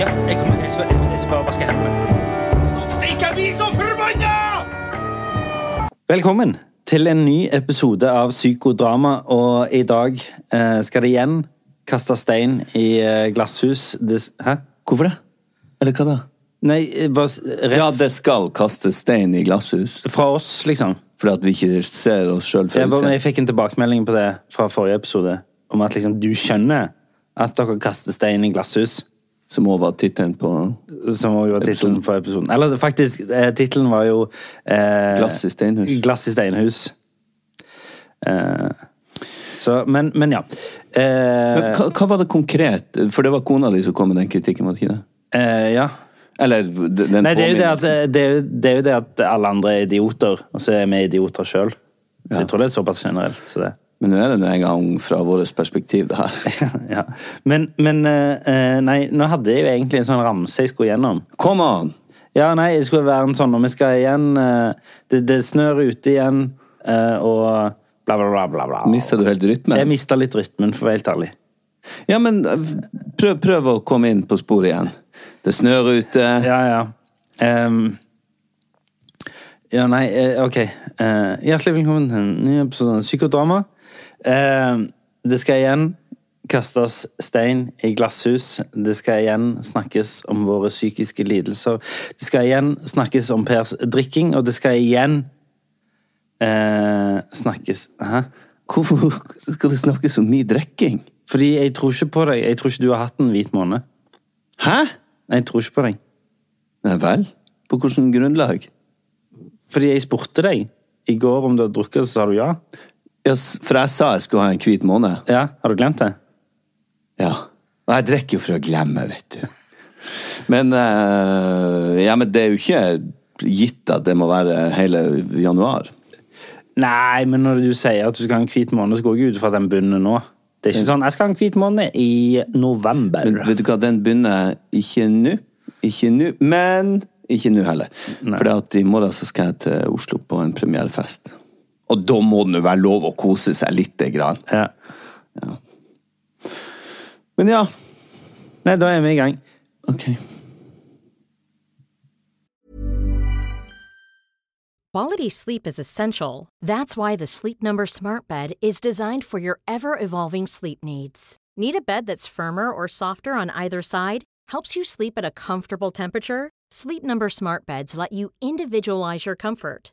Ja, jeg, kommer, jeg, skal, jeg, skal- jeg skal bare vaske hendene. Stikk, jeg blir så forbanna! Velkommen til en ny episode av Psykodrama, og i dag eh, skal det igjen kaste stein i eh, glasshus. Det, hæ? Hvorfor det? Eller hva da? Nei, eh, bare ref. Ja, det skal kastes stein i glasshus. fra oss, liksom. Fordi at vi ikke ser oss sjøl Jeg, jeg fikk en tilbakemelding på det fra forrige episode, om at liksom, du skjønner at dere kaster stein i glasshus. Som òg var tittelen på Som også var tittelen på episoden. Eller faktisk, eh, tittelen var jo eh, Glass i steinhus. Glass i steinhus. Eh, så, men, men ja. Eh, Men hva, hva var det konkret? For det var kona di som kom med den kritikken, det? eh, ja. Eller den Nei, det er, at, det, er jo, det er jo det at alle andre er idioter, og så er vi idioter sjøl. Ja. Jeg tror det er såpass generelt. Så det. Men nå er det nå en gang fra vårt perspektiv, det her. ja. Men, men eh, Nei, nå hadde jeg jo egentlig en sånn ramse jeg skulle gjennom. Come on! Ja, nei, det skulle være en sånn, og vi skal igjen uh, Det, det snør ute igjen, uh, og bla, bla, bla, bla. bla. Mista du helt rytmen? Jeg mista litt rytmen, for å være helt ærlig. Ja, men prøv, prøv å komme inn på sporet igjen. Det snør ute. Ja, ja. Um, ja, nei, ok. Hjertelig velkommen til en ny episode av Psykodrama. Ehm, det skal igjen kastes stein i glasshus. Det skal igjen snakkes om våre psykiske lidelser. Det skal igjen snakkes om Pers drikking, og det skal igjen eh, snakkes Hæ? Hvorfor skal det snakkes om mye drikking? Fordi jeg tror ikke på deg. Jeg tror ikke du har hatt en hvit måned. Hæ? Jeg tror ikke på deg. Nei vel? På hvilket grunnlag? Fordi jeg spurte deg i går om du hadde drukket, så sa du ja. Ja, for jeg sa jeg skulle ha en hvit måned. Ja, Har du glemt det? Ja. Og jeg drikker jo for å glemme, vet du. Men eh, Ja, men det er jo ikke gitt at det må være hele januar. Nei, men når du sier at du skal ha en hvit måned, så går jeg ut fra at den begynner nå. Det er ikke sånn 'jeg skal ha en hvit måned i november'. Men vet du hva, den begynner ikke nå. Ikke nå, men ikke nå heller. For i morgen så skal jeg til Oslo på en premierefest. Og da må det nå være lov å kose seg lite grann. Ja. Men ja, Nei, da er vi i gang. ok. Quality sleep is essential. That's why the Sleep Number Smart Bed is designed for your ever evolving sleep needs. Need a bed that's firmer or softer on either side? Helps you sleep at a comfortable temperature? Sleep Number Smart Beds let you individualize your comfort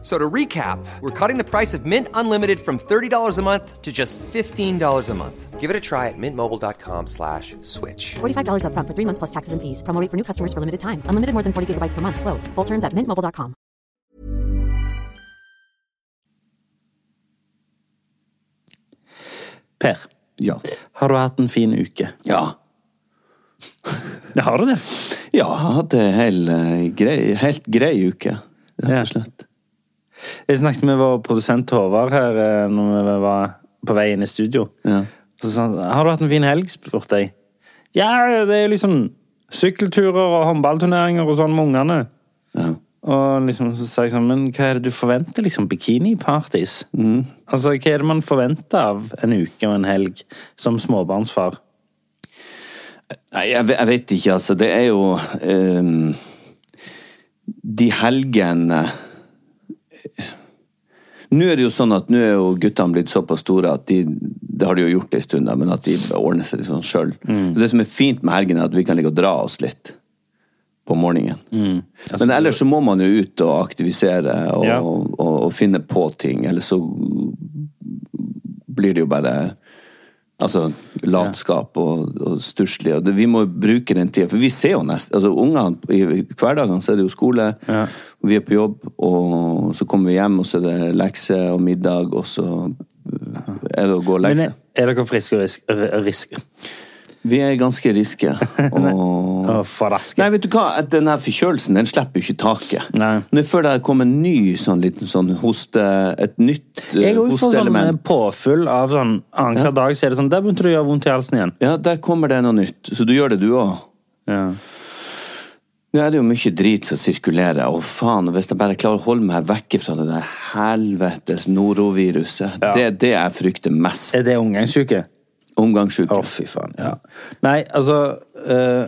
F- So to recap, we're cutting the price of Mint Unlimited from $30 a month to just $15 a month. Give it a try at mintmobile.com slash switch. $45 upfront for three months plus taxes and fees. Promo for new customers for limited time. Unlimited more than 40 gigabytes per month. Slows. Full terms at mintmobile.com. Per, Ja. har du hatt en fin uke? Ja. Ja, har du det? Ja, jeg har hatt en hel, eh, grei, helt grei uke, rett Ja. og slett. Jeg snakket med vår produsent Håvard her eh, når vi var på vei inn i studio. Ja. Så sa han 'Har du hatt en fin helg?' spurte jeg. Ja, det er liksom sykkelturer og håndballturneringer og sånn med ungene. Ja. Og liksom, så sa jeg sånn, men hva er det du forventer, liksom? Bikiniparties? Altså, hva er det man forventer av en uke og en helg som småbarnsfar? Nei, jeg, jeg vet ikke, altså. Det er jo um, De helgene Nå er det jo sånn at nå er jo guttene blitt såpass store at de Det har de jo gjort en stund, men at de ordner seg litt sånn sjøl. Det som er fint med helgen, er at vi kan ligge og dra oss litt på morgenen. men ellers så må man jo ut og aktivisere og, Ja. og, og finne på ting, eller så blir det jo bare Altså latskap og, og stusslig. Vi må bruke den tida, for vi ser jo nesten altså Ungene i hverdagene så er det jo skole, og vi er på jobb, og så kommer vi hjem, og så er det lekser og middag, og så er det å gå og legge seg. er, er dere friske og risk, risk, Vi er ganske riske. Og? Nei, vet du hva, Denne den her forkjølelsen, den slipper jo ikke taket. Nei. Nå føler jeg det kom en ny sånn liten sånn hoste... Et nytt hosteelement. Jeg òg får sånn hosteelement. påfyll av sånn annenhver dag, så er det sånn Der begynte det å gjøre vondt i halsen igjen. Ja, der kommer det noe nytt. Så du gjør det, du òg? Ja. Nå er det jo mye drit som sirkulerer. og faen, hvis jeg bare klarer å holde meg vekke fra det der helvetes noroviruset. Det er det jeg frykter mest. Er det omgangssyke? Omgangssjuke. Å, fy faen. Ja. Nei, altså uh,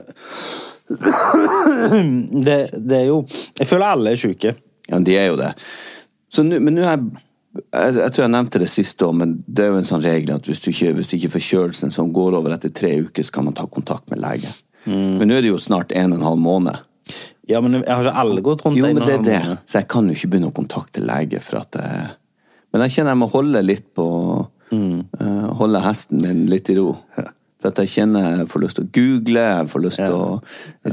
det, det er jo Jeg føler alle er syke. Ja, de er jo det. Så men nå er jeg, jeg Jeg tror jeg nevnte det siste òg, men det er jo en sånn regel at hvis, du ikke, hvis ikke forkjølelsen som går over etter tre uker, så kan man ta kontakt med lege. Men nå er det jo snart en og en halv måned. Ja, men jeg har ikke alle gått rundt Jo, en men og det en er det. halv måned. Så jeg kan jo ikke begynne å kontakte lege for at jeg... Men jeg kjenner jeg må holde litt på eh, Holde hesten min litt i ro. For at jeg kjenner jeg får lyst til å google, jeg får lyst til å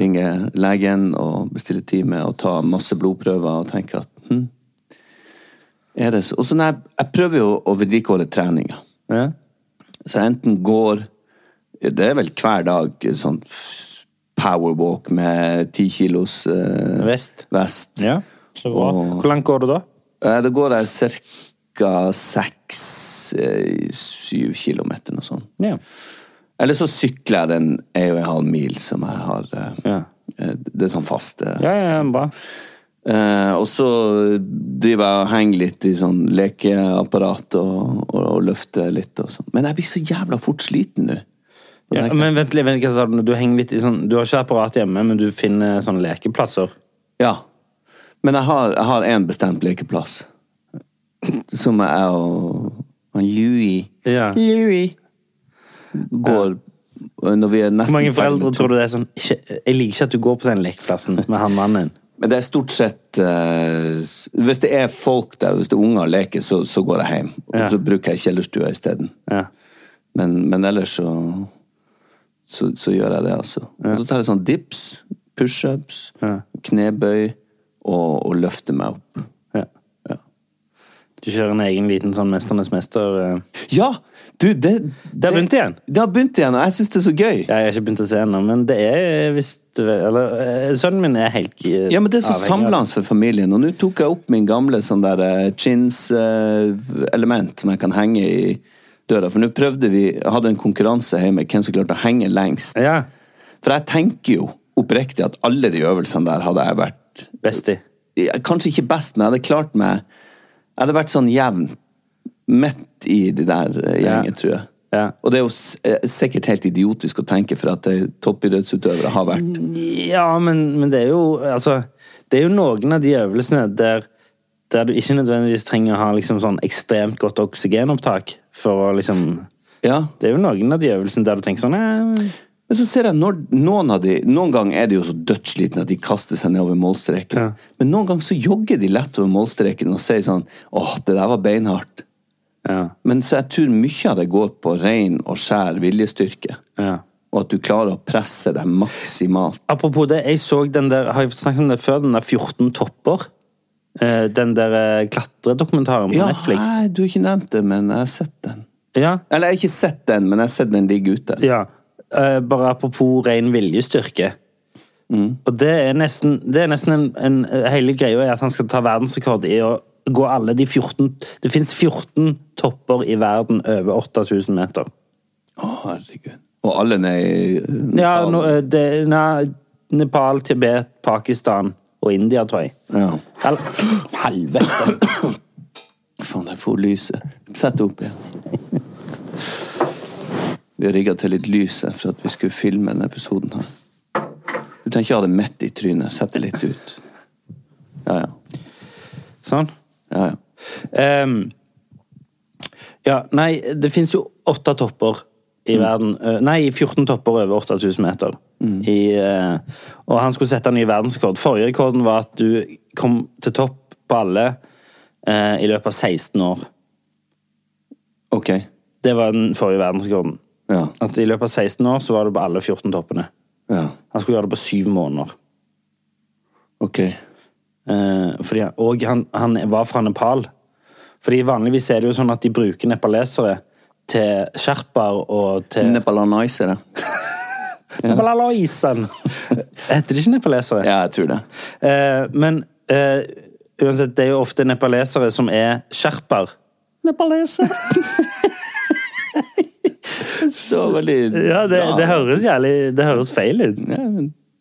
ringe legen og bestille time og ta masse blodprøver og tenke at hm, er det så? Og så jeg, jeg prøver jo å vedlikeholde treninga. Ja. Så jeg enten går Det er vel hver dag sånn powerwalk med ti kilos eh, Vest. vest. ja. Så bra. Hvor langt går det da? Eh, Da går jeg ca. seks-syv kilometer, noe sånt. Ja. Eller så sykler jeg den en og en halv mil som jeg har eh, Ja. eh, Det er sånn fast. eh. Ja, ja, bra. Eh, og så driver jeg og henger litt i sånn lekeapparat og, og, og løfter litt og sånn. Men jeg blir så jævla fort sliten nå. Ja, men vent litt, vent, sa du? Henger litt i sånn Du har ikke apparat hjemme, men du finner sånne lekeplasser? ja. Men jeg har, en bestemt lekeplass. Som jeg og han Louis Ja. Louis går når vi er nesten Hvor mange foreldre tror du det er sånn Jeg liker ikke at du går på den lekeplassen med han mannen. Men det er stort sett uh, Hvis det er folk der, hvis det er unger leker, så, så går jeg hjem. Og Ja. så bruker jeg kjellerstua isteden. Ja. Men, men ellers så, så Så gjør jeg det, altså. Og da tar jeg sånn dips, pushups, Ja. knebøy og, og løfter meg opp. Du kjører en egen liten sånn Mesternes mester eh. Ja! Du, det Det har begynt igjen. Det har begynt igjen, og jeg syns det er så gøy. Ja, Jeg har ikke begynt å se ennå, men det er visst Eller eh, sønnen min er helt avhengig Ja, men det er så samlende for familien. Og nå tok jeg opp min gamle sånn der eh, chins-element som jeg kan henge i døra. For nå prøvde vi, hadde en konkurranse hjemme, hvem som klarte å henge lengst. Ja. For jeg tenker jo oppriktig at alle de øvelsene der hadde jeg vært Best i. Kanskje ikke best, men jeg hadde klart meg Jeg hadde vært sånn jevn midt i de der gjengene, gjengen, Ja. tror jeg. Ja. Og det er jo eh, sikkert helt idiotisk å tenke, for at eh, toppidrettsutøvere har vært Ja, men, men det er jo Altså, det er jo noen av de øvelsene der der du ikke nødvendigvis trenger å ha liksom sånn ekstremt godt oksygenopptak for å liksom Ja. Det er jo noen av de øvelsene der du tenker sånn eh, Men så ser jeg når, noen av de Noen ganger er de jo så dødsslitne at de kaster seg nedover målstreken. Ja. Men noen ganger så jogger de lett over målstreken og sier sånn Åh, det der var beinhardt. Ja. Men så jeg tror mye av det går på ren og skjær viljestyrke. ja. Og at du klarer å presse deg maksimalt. Apropos det, jeg så den der Har jeg snakket om det før? Den der 14 topper? Eh, Den der eh, klatredokumentaren på Ja, Netflix? nei, du har ikke nevnt det, men jeg har sett den. Ja. Eller jeg har ikke sett den, men jeg har sett den ligge ute. ja. Eh, Bare apropos ren viljestyrke. Og det er nesten, det er nesten en, en Hele greia er at han skal ta verdensrekord i å gå alle de 14 Det fins 14 topper i verden over 8000 meter. Å, herregud. Og alle ned i Ja, no, eh, det, nei, Nepal, Tibet, Pakistan og India, tror jeg. Ja. Hel helvete! Faen, der for lyset. Sett det opp igjen. Vi har rigga til litt lys for at vi skulle filme denne episoden her. Du trenger ikke ha det midt i trynet. Sett det litt ut. Ja, ja. Sånn. ja, ja. Um, ja, nei, det fins jo åtte topper i verden. Eh, Nei, 14 topper over 8000 meter. I, eh, og han skulle sette ny verdensrekord. Forrige rekorden var at du kom til topp på alle uh, i løpet av 16 år. Ok. Det var den forrige verdensrekorden. Ja. At i løpet av 16 år så var det på alle 14 toppene. Ja. Han skulle gjøre det på syv måneder. Ok. Eh, fordi, han- og han, han var fra Nepal. Fordi vanligvis er det jo sånn at de bruker nepalesere til sherpaer og til Nepalanaisere. Nepalaloisen! Heter det ikke nepalesere? Ja, jeg tror det. Eh, men eh, uansett, det er jo ofte nepalesere som er sherpaer. Nepalesere! var veldig Ja, det, det høres jævlig Det høres feil ut. Ja,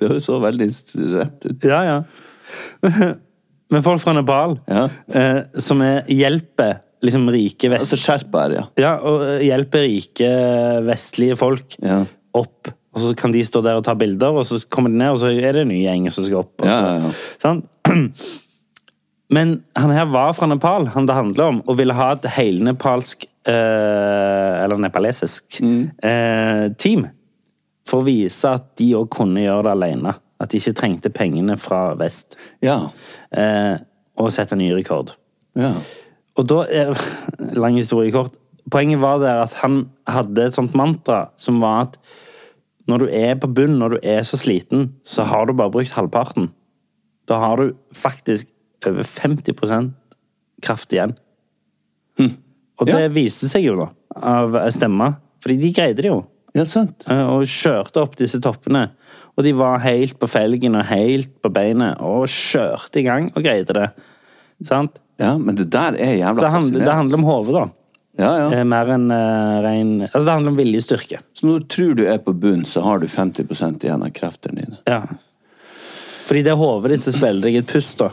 Det høres så veldig rett ut. Ja, ja. Men folk fra Nepal Ja. eh, som er, hjelper liksom rike vest... Altså skjerper, ja. Ja, og eh, hjelper rike vestlige folk Ja. opp. Og så kan de stå der og ta bilder, og så kommer de ned, og så er det en ny gjeng som skal opp. Ja, så, ja, ja. Sant? Men han her var fra Nepal, han det handler om, og ville ha et helnepalsk eh, Eller nepalesisk Mm. eh, team. For å vise at de òg kunne gjøre det alene. At de ikke trengte pengene fra vest. Ja. Eh, og sette ny rekord. ja. Og da er Lang historie kort. Poenget var der at han hadde et sånt mantra som var at når du er på bunn, når du er så sliten, så har du bare brukt halvparten. Da har du faktisk over 50% kraft igjen. Og det Ja. viste seg jo, da, av stemma. Fordi de greide det jo. Ja, sant. eh, Og kjørte opp disse toppene. Og de var helt på felgen og helt på beinet og kjørte i gang og greide det. Sant? Ja, men det der er jævla Så det handler, det handler om hodet, da. Ja, ja. Eh, Mer enn uh, ren Altså, det handler om viljestyrke. Så når du tror du er på bunn, så har du 50% igjen av kreftene dine. Ja. Fordi det er hodet ditt som spiller deg et pust, da.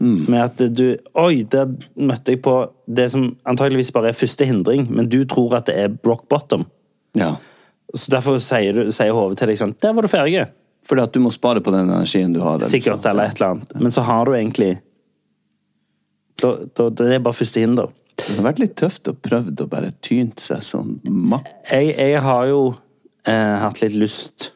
Med at du Oi, der møtte jeg på det som antageligvis bare er første hindring, men du tror at det er rock bottom. Ja. Så derfor sier, du- sier hodet til deg sånn Der var du ferdig. Fordi at du må spare på den energien du har. eller Sikkert, liksom. eller et eller annet. Men så har du egentlig da, da, Det er bare første hinder. Det har vært litt tøft å prøve å bare tynt seg sånn maks. jeg, jeg har jo eh, hatt litt lyst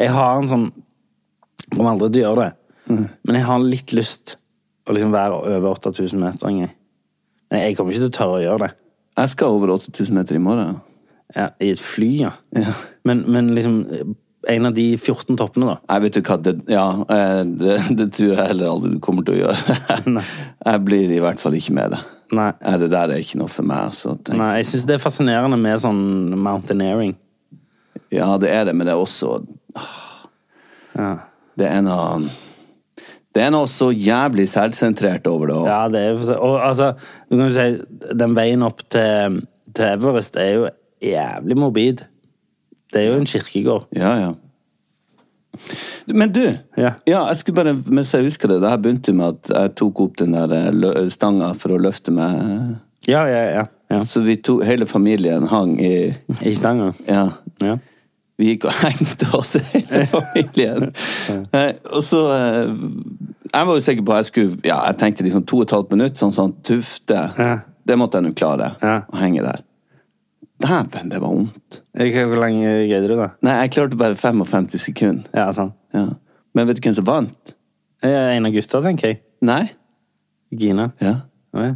Jeg har en sånn om kommer aldri til å gjøre det, men jeg har litt lyst å liksom være over 8000 meter en gang. Men jeg kommer ikke til å tørre å gjøre det. Jeg skal over 8000 meter i morgen. Ja, I et fly, ja. Men, men liksom En av de 14 toppene, da. Jeg vet du hva, det, ja, eh, det, det tror jeg heller aldri du kommer til å gjøre. Jeg blir i hvert fall ikke med det. Nei. Det der er ikke noe for meg. Så. Nei, jeg syns det er fascinerende med sånn mountaineering. Ja, det er det, men det er også Ja. Det er noe Det er noe så jævlig selvsentrert over det òg. Ja, det er Og altså, du kan jo si Den veien opp til, til Everest er jo jævlig morbid. Det er jo en kirkegård. Ja, ja. Men du, Ja. jeg skulle bare, mens jeg husker det, det her begynte med at jeg tok opp den der eh, stanga for å løfte meg. Ja, ja, ja. ja. Så vi to, hele familien hang i I stanga. Ja. Ja. Vi gikk og hengte oss, hele familien. Eh, og så eh, Jeg var jo sikker på at jeg skulle Ja, jeg tenkte liksom to og et halvt minutt, sånn sånn tufte. Det måtte jeg nå klare. Å henge der. Dæven, det var vondt. Hvor lenge greide du da? Nei, jeg klarte bare 55 sekunder. Ja, sant. Ja. Men vet du hvem som vant? En av gutta, tenker jeg. Nei? Gina. Ja. Ja.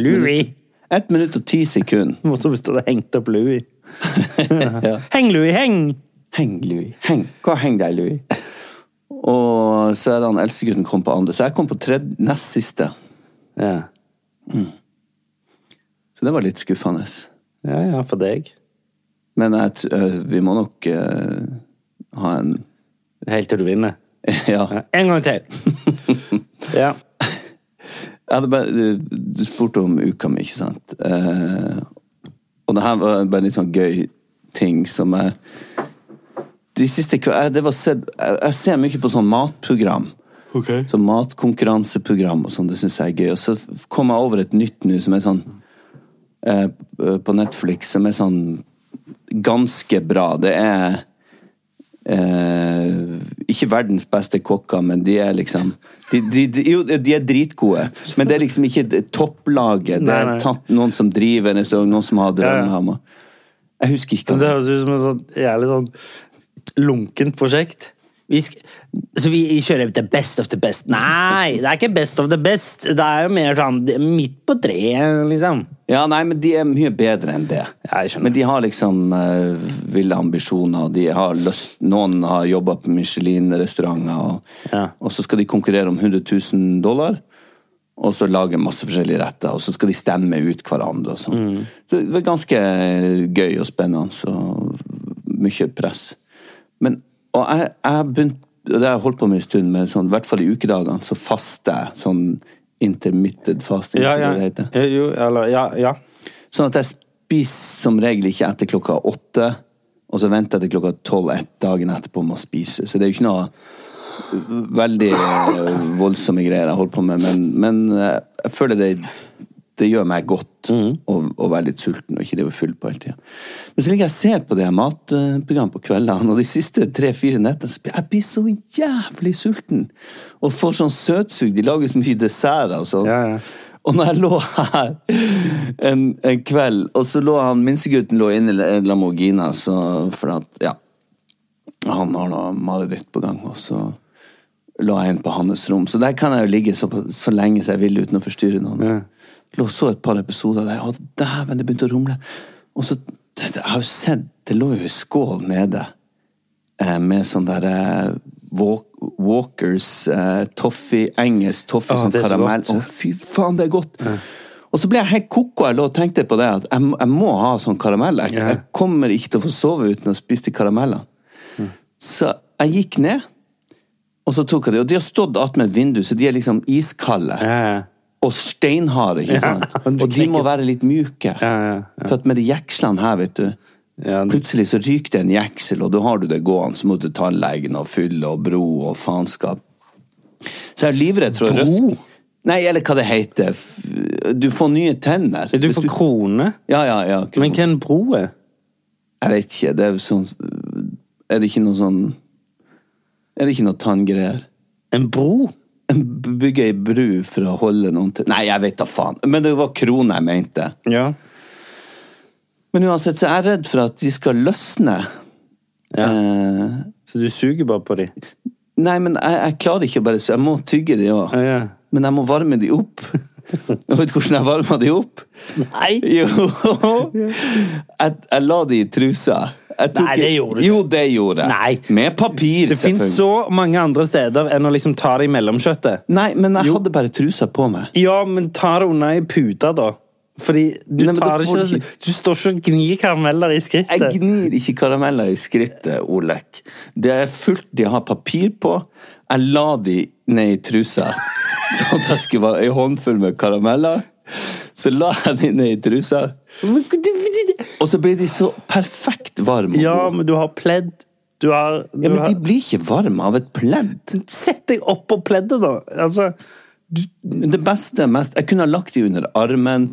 Louis. Ett minutt og ti sekunder. Morsomt hvis du hadde hengt opp Louis. Ja. Heng, Louis, heng! Heng, Louis. Heng. Hva heng deg, Louis? Og så er det han eldstegutten kom på andre. Så jeg kom på tredje, nest siste. Ja. Så det var litt skuffende. ja, ja, for deg. Men jeg, øh, vi må nok uh, ha en Helt til du vinner. Ja. En gang til! ja. Jeg hadde bare, du, du spurte om uka mi, ikke sant? Eh, og det her var bare en litt sånn gøy ting som jeg De siste kveldene jeg, det var sett, jeg, ser mye på sånn matprogram. Sånn matkonkurranseprogram og sånn, det syns jeg er gøy. Og så kom jeg over et nytt nå som er sånn eh, på Netflix, som er sånn ganske bra. Det er eh, ikke verdens beste kokker, men de er liksom de, de, de, Jo, de er dritgode, men det er liksom ikke topplaget. Det er tatt noen som driver noen som har å Jeg husker ikke Det høres ut som et sånn jævlig sånn lunkent prosjekt. Vi så vi kjører the best of the best. Nei, det er ikke best of the best. Det er jo mer sånn midt på treet, liksom. Ja, nei, men de er mye bedre enn det. Ja. Men de har liksom uh, ville ambisjoner. De har lyst, noen har jobba på Michelin-restauranter, og, Ja. og så skal de konkurrere om 100 000 dollar. Og så lage masse forskjellige retter, og så skal de stemme ut hverandre. og sånn. Mm. Så det var ganske gøy og spennende, og mye press. Men, og jeg, jeg begynt, og det har jeg holdt på med en stund, men sånn, i hvert fall i ukedagene så faster jeg. Sånn intermitted fasting, Ja, ja. det heter. Eh, Jo, eller Ja. ja. Sånn at jeg spiser som regel ikke etter klokka åtte, og så venter jeg til klokka tolv-ett dagen etterpå med å spise. Så det er jo ikke noe veldig eh, voldsomme greier jeg holder på med, men, men eh, jeg føler det, det gjør meg godt å, å være litt sulten og ikke drive fylle på hele tida. Men så ligger jeg og ser på det matprogrammet på kveldene, og de siste tre-fire nettene jeg blir så jævlig sulten. Og får sånn søtsug. De lager så mye dessert, sånn. Ja, ja. Og når jeg lå her en, en kveld, og så lå han minstegutten lå inne i Lamorgina, så for at, ja Han har noe mareritt på gang, og så lå jeg inn på hans rom. Så der kan jeg jo ligge så, så lenge som jeg vil uten å forstyrre noen. Lå så et par episoder der, og dæven, det begynte å rumle. Og så det, Jeg har jo sett Det lå jo en skål nede eh, med sånn derre Walk, Walkers eh, toffee, engelsk toffee, oh, sånn så karamell. Å, fy faen, det er godt! Og så ble jeg helt koko. Jeg lå og tenkte på det at jeg, jeg må ha sånn karamell. Jeg, Ja. jeg kommer ikke til å få sove uten å spise de karamellene. Så jeg gikk ned, og så tok jeg det. Og de har stått attmed et vindu, så de er liksom iskalde. Ja, ja. Og steinharde, ikke sant? Ja, og de må være litt mjuke. Ja, ja. For at med de jekslene her, vet du det- Plutselig så ryker det en jeksel, og da har du det gående. Så må du tannlegen og fylle og bro og faenskap. Så jeg er livredd for å røske Nei, eller hva det heter. Du får nye tenner. Du får får krone. Ja, ja, ja. Men hva en bro er? Jeg vet ikke. Det er sånn Er det ikke noe sånn Er det ikke noe tanngreier? En bro? Bygge ei bru for å holde noen til Nei, jeg vet da faen. Men det var krone jeg mente. Ja. Men uansett så er jeg redd for at de skal løsne. ja. Eh, Så du suger bare på dem? nei, men jeg, jeg klarer ikke bare så Jeg må tygge de òg. Ja, ja. Men jeg må varme de opp. Og vet hvordan jeg varma de opp? Nei! Jo! Jeg, jeg la de i trusa. Nei, det gjorde du ikke. Jo, det gjorde jeg. Nei. Med papir, Det fins så mange andre steder enn å liksom ta det i mellomkjøttet. Nei, men jeg hadde bare trusa på meg. Ja, men ta det unna i puta, da. Fordi du Nei, men da tar det får ikke du Du står ikke og gnir karameller i skrittet. Jeg gnir ikke karameller i skrittet, Olek. Det er fullt de har papir på. Jeg la de ned i trusa, sånn at jeg skulle være ei håndfull med karameller. Så la jeg de ned i trusa, og så blir de så perfekt varme. Ja, men du har pledd. Du har, du ja, men har de blir ikke varme av et pledd. Sett deg oppå pleddet, da! Altså du... det beste mest Jeg kunne ha lagt de under armen.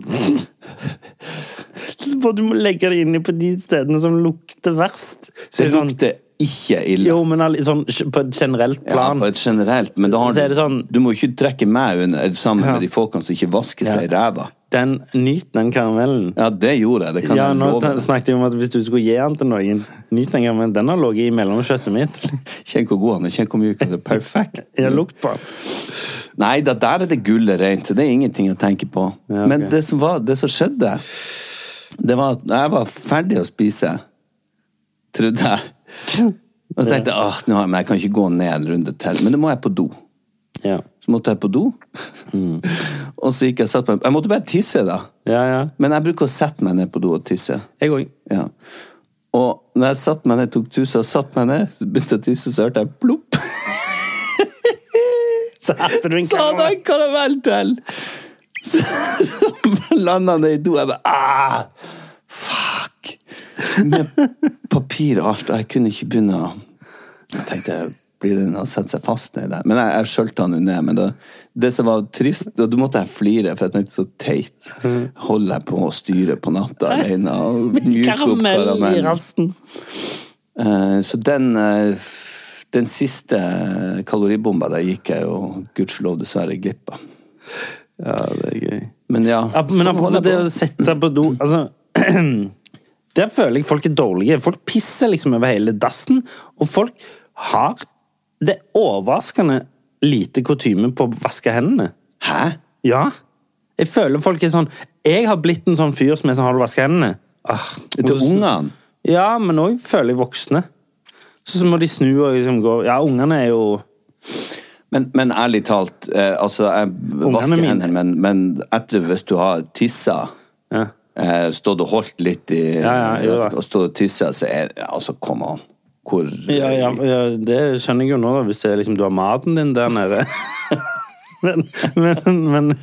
Du må legge det inni på de stedene som lukter verst. Så Det sånn, lukter ikke ille. jo, men sånn, på et generelt Ja, plan. på et generelt, men da har du, sånn- du må ikke trekke meg under sammen Ja. med de folkene som ikke vasker seg i ræva. Den Nyt den karamellen. Ja, det gjorde jeg. Det kan Ja, jeg nå love. snakket jeg om at Hvis du skulle gi den til noen Nyt den karamellen. Den har ligget i mellomkjøttet mitt. Kjenn hvor god han er. Kjenn hvor mye han er. Perfekt. Jeg lukt på den. Nei, da, der er det gullet rent. Det er ingenting å tenke på. Ja, okay. Men det som, var, det som skjedde, det var at jeg var ferdig å spise, trodde jeg. Og så tenkte jeg at jeg kan ikke gå ned en runde til. Men nå må jeg på do. Ja. Så måtte jeg på do. Og så gikk jeg og satt meg Jeg måtte bare tisse, da. ja, ja. Men jeg bruker å sette meg ned på do og tisse. Jeg òg. Ja. Og når jeg satt meg ned, tok tusa og satt meg ned, så begynte jeg å tisse, så hørte jeg plopp. Så hadde du en Så hadde jeg en karamell til! Så, så landa det i do. Jeg bare ah, Fuck! Med papir og alt, og jeg kunne ikke begynne å Jeg tenkte blir den å sette seg fast nedi der? Men jeg, jeg skjølte han jo ned. Men det, det som var trist, da måtte jeg flire, for jeg tenkte så teit. Holder jeg på å styre på natta alene og mjuke opp Karamell i karamellen? Eh, Så den, eh, Den siste kaloribomba der gikk jeg jo gudskjelov dessverre glipp av. Ja, det er gøy. Men ja. Ja, men sånn apropos det å på. sette på do altså, Der føler jeg folk er dårlige. Folk pisser liksom over hele dassen, og folk har det er overraskende lite kutyme på å vaske hendene. Hæ? Ja. Jeg føler folk er sånn Jeg har blitt en sånn fyr som er sånn Har du vasket hendene? Ah, Til ungene? Ja, men òg føler jeg voksne. Så, så må de snu og liksom gå Ja, ungene er jo Men, men ærlig talt, eh, altså jeg vasker mine. hendene, men, men etter hvis du har tissa Ja. eh, Stått og holdt litt i Ja, ja. Og stått og tissa, så er Altså, come on. Hvor Ja, ja, ja, det skjønner jeg jo nå, hvis det er liksom, du har maten din der nede. men, men, men,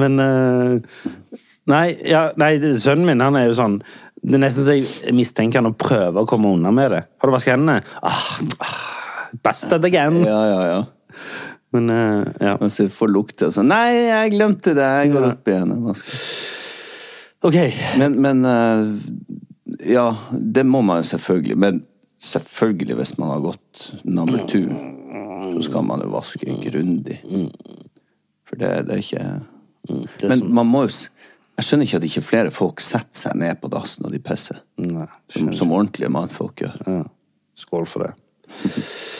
men eh, Nei, ja, nei, sønnen min han er jo sånn Det er nesten så jeg mistenker han å prøve å komme unna med det. Har du vasket hendene? Ah, ah, busted again. Ja, ja, ja. Men eh, ja. Og så får lukte og sånn Nei, jeg glemte det! Jeg går opp igjen og vasker. Ok. Men, men eh, Ja, det må man jo selvfølgelig. Men selvfølgelig, hvis man har gått number two, så skal man jo vaske grundig. For det, det er ikke er Men man må jo Jeg skjønner ikke at ikke flere folk setter seg ned på dass når de pisser. Nei, Som, som ordentlige mannfolk gjør. ja. Skål for det.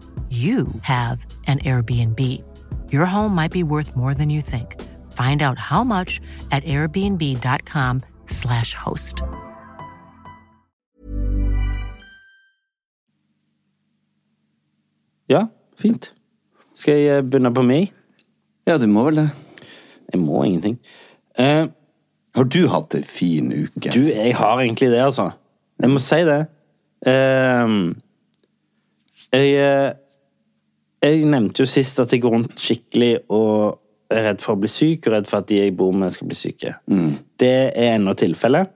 you have an Airbnb. Your home might be worth more than you think. Find out how much at airbnb.com/slash host. Ja, fint. Skal jeg eh, begynne på meg? Ja, du må vel det. Jeg må ingenting. Uh, Har du hatt ei en fin uke? du, jeg har egentlig det, altså. Jeg må si det. Uh, jeg, eh, jeg nevnte jo sist at jeg går rundt skikkelig og er redd for å bli syk, og redd for at de jeg bor med, skal bli syke. Det er ennå tilfellet.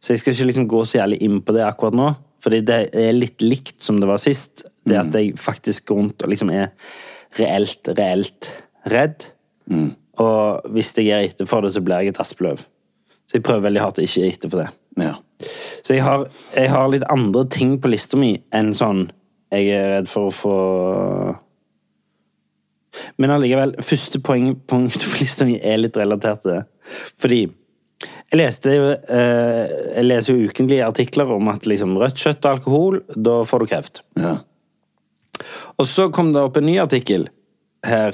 Så jeg skal ikke liksom gå så jævlig inn på det akkurat nå. Fordi det er litt likt som det var sist. Det at jeg faktisk går rundt og liksom er reelt, reelt redd. Og hvis jeg er etter for det, så blir jeg et aspløv. Så jeg prøver veldig hardt å ikke gi etter for det. Ja. Så jeg har, jeg har litt andre ting på lista mi enn sånn Jeg er redd for å få Men allikevel, første poeng, på lista mi er litt relatert til det. Fordi jeg jo eh, Jeg leser jo ukentlige artikler om at liksom rødt kjøtt og alkohol, da får du kreft. ja. Og så kom det opp en ny artikkel her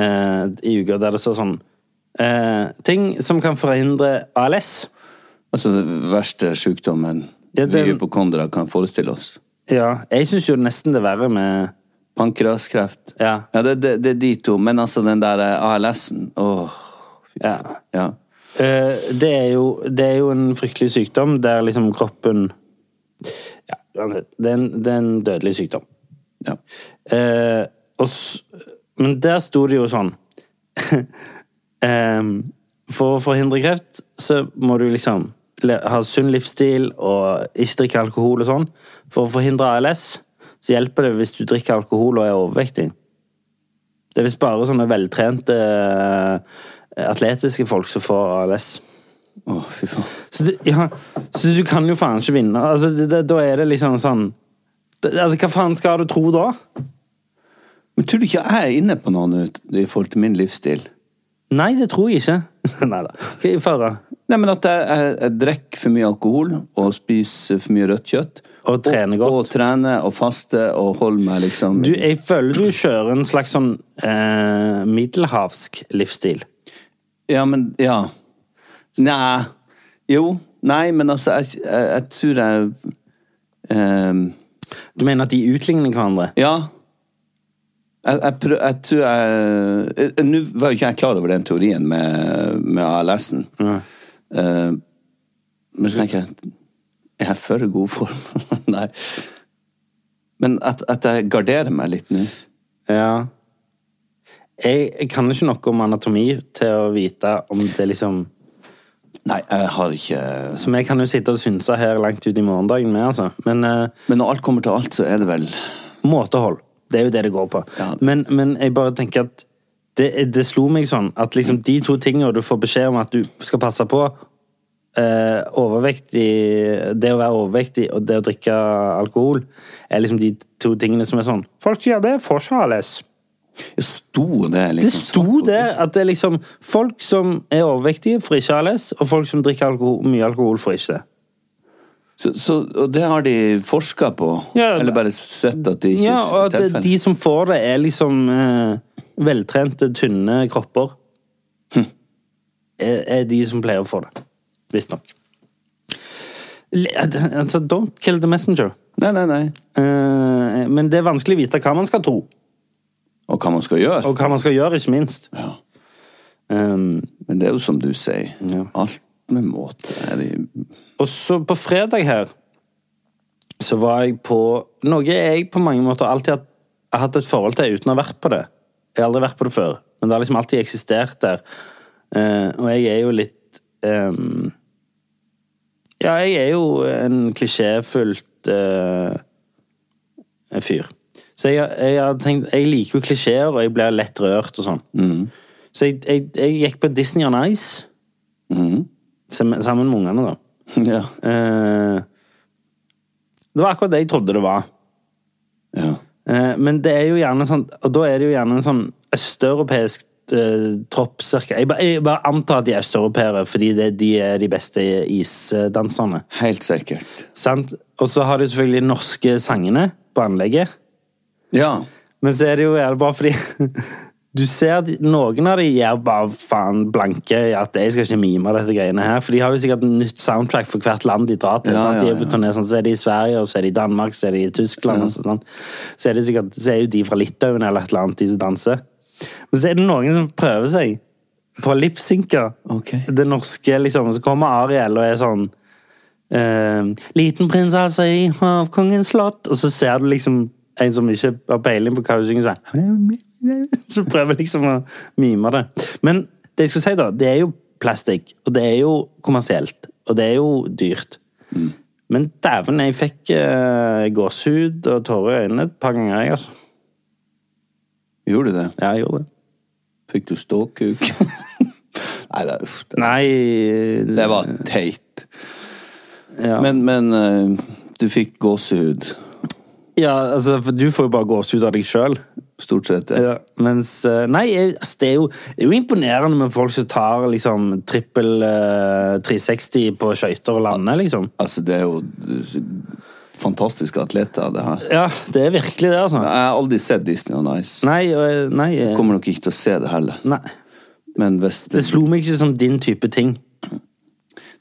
eh, i uka der det står sånn eh, Ting som kan forhindre ALS. Altså den verste sykdommen Ja, vi den- hypokondere kan forestille oss. Ja, jeg syns jo nesten det er verre med Pankraskreft. Ja. Ja, det, det, det er de to. Men altså den der ALS-en Åh, ja. Ja. Eh, det, er jo, det er jo en fryktelig sykdom der liksom kroppen Ja. Det er en, det er en dødelig sykdom. ja. Eh, og men der sto det jo sånn Em, For å forhindre kreft, så må du liksom ha sunn livsstil og ikke drikke alkohol og sånn. For å forhindre ALS så hjelper det hvis du drikker alkohol og er overvektig. Det er visst bare sånne veltrente eh, atletiske folk som får ALS. Å, fy faen. Så du, ja, så du kan jo faen ikke vinne. Altså, det, det, da er det liksom sånn det, Altså, hva faen skal du tro da? Men tror du ikke jeg er inne på noe nå i forhold til min livsstil? Nei, det tror jeg ikke. Nei da. Er fare? Nei, men at jeg, jeg, jeg drikker for mye alkohol og spiser for mye rødt kjøtt. Og trener godt. Og, og trener og faster og holder meg liksom Du, jeg føler du kjører en slags sånn eh, middelhavsk livsstil. Ja, men Ja. Nei. Jo. Nei, men altså, jeg, jeg, jeg tror jeg eh, Du mener at de utligner hverandre? Ja. Jeg, jeg, prøv, jeg tror jeg eh, Nå var jo ikke jeg klar over den teorien med, med ALS-en. Eh, men så tenker jeg Er jeg for god form? Nei. Men at, at jeg garderer meg litt nå. Ja. Jeg, jeg kan ikke noe om anatomi til å vite om det liksom Nei, jeg har ikke Som jeg kan jo sitte og synse her langt ut i morgendagen med, altså. Men uh... Men når alt kommer til alt, så er det vel måtehold. Det er jo det det går på. Ja. Men, men jeg bare tenker at det, det slo meg sånn at liksom de to tingene du får beskjed om at du skal passe på eh, Overvektig Det å være overvektig og det å drikke alkohol er liksom de to tingene som er sånn Folk sier det, får ikke ALS. Sto det Det liksom sto det. at det er liksom folk som er overvektige, får ikke ALS, og folk som drikker alkohol, mye alkohol, får ikke det. Så, så, og det har de forska på? Ja, eller bare sett at de ikke Ja, og at det- de som får det, er liksom eh, veltrente, tynne kropper. Er, er de som pleier å få det. Visstnok. Altså, don't kill the messenger. Nei, nei, nei. Eh, men det er vanskelig å vite hva man skal tro, Og hva man skal gjøre. og hva man skal gjøre, ikke minst. Ja. Um, Men det er jo som du sier. Ja. Alt med måte er det Og så på fredag her så var jeg på noe jeg på mange måter alltid har hatt et forhold til uten å ha vært på det. Jeg har aldri vært på det før, men det har liksom alltid eksistert der. Uh, og jeg er jo litt um, Ja, jeg er jo en klisjéfullt uh, fyr. Så jeg, jeg tenkt Jeg liker jo klisjeer, og jeg blir lett rørt og sånn. Så jeg, jeg, gikk på Disney on Ice sammen sammen med ungene, da. Ja. Uh, det var akkurat det jeg trodde det var. ja. Eh, men det er jo gjerne sånn Og da er det jo gjerne en sånn østeuropeisk eh, tropp, cirka. Jeg bare, jeg bare antar at de er østeuropeere, fordi det, de er de beste isdanserne. Helt sikkert. Sant? Og så har de selvfølgelig norske sangene på anlegget. Ja. Men så er det jo gjerne bare fordi Du ser at noen av de gjør bare faen blanke i at jeg skal ikke mime dette greiene her. For de har jo sikkert en nytt soundtrack for hvert land de drar til. Ja, sant? De er på turné, sånn, så er de i Sverige, og så er de i Danmark, så er de i Tyskland. Og så, sånn. så, er det sikkert, så er jo de fra Litauen eller et eller annet, de som danser. Men så er det noen som prøver seg på lipsynker. Okay. Det norske, liksom. Så kommer Ariel og er sånn eh, Liten prinsesse i havkongens slott. Og så ser du liksom en som ikke har peiling på hva hun synger, sånn Så prøver liksom å mime det. Men det jeg skulle si, da, det er jo plastikk, og det er jo kommersielt, og det er jo dyrt. Men dæven, jeg fikk uh, gåsehud og tårer i øynene et par ganger, jeg, altså. Gjorde du det? Ja, jeg gjorde det. Fikk du ståkuk? Nei, det, uff, det, Nei det var teit. ja. Men, men uh, du fikk gåsehud. Ja, altså, for du får jo bare gåsehud av deg sjøl. Stort sett. Ja. Ja, mens eh, Nei, altså, det, er jo, det er jo imponerende med folk som tar liksom trippel eh, 360 på skøyter og lander, liksom. Altså, det er jo fantastiske atleter, det her. Ja, det er virkelig det, altså. Jeg har aldri sett Disney on Ice. Nei, nei, jeg... Kommer nok ikke til å se det heller. nei. Men hvis Det slo meg ikke som din type ting.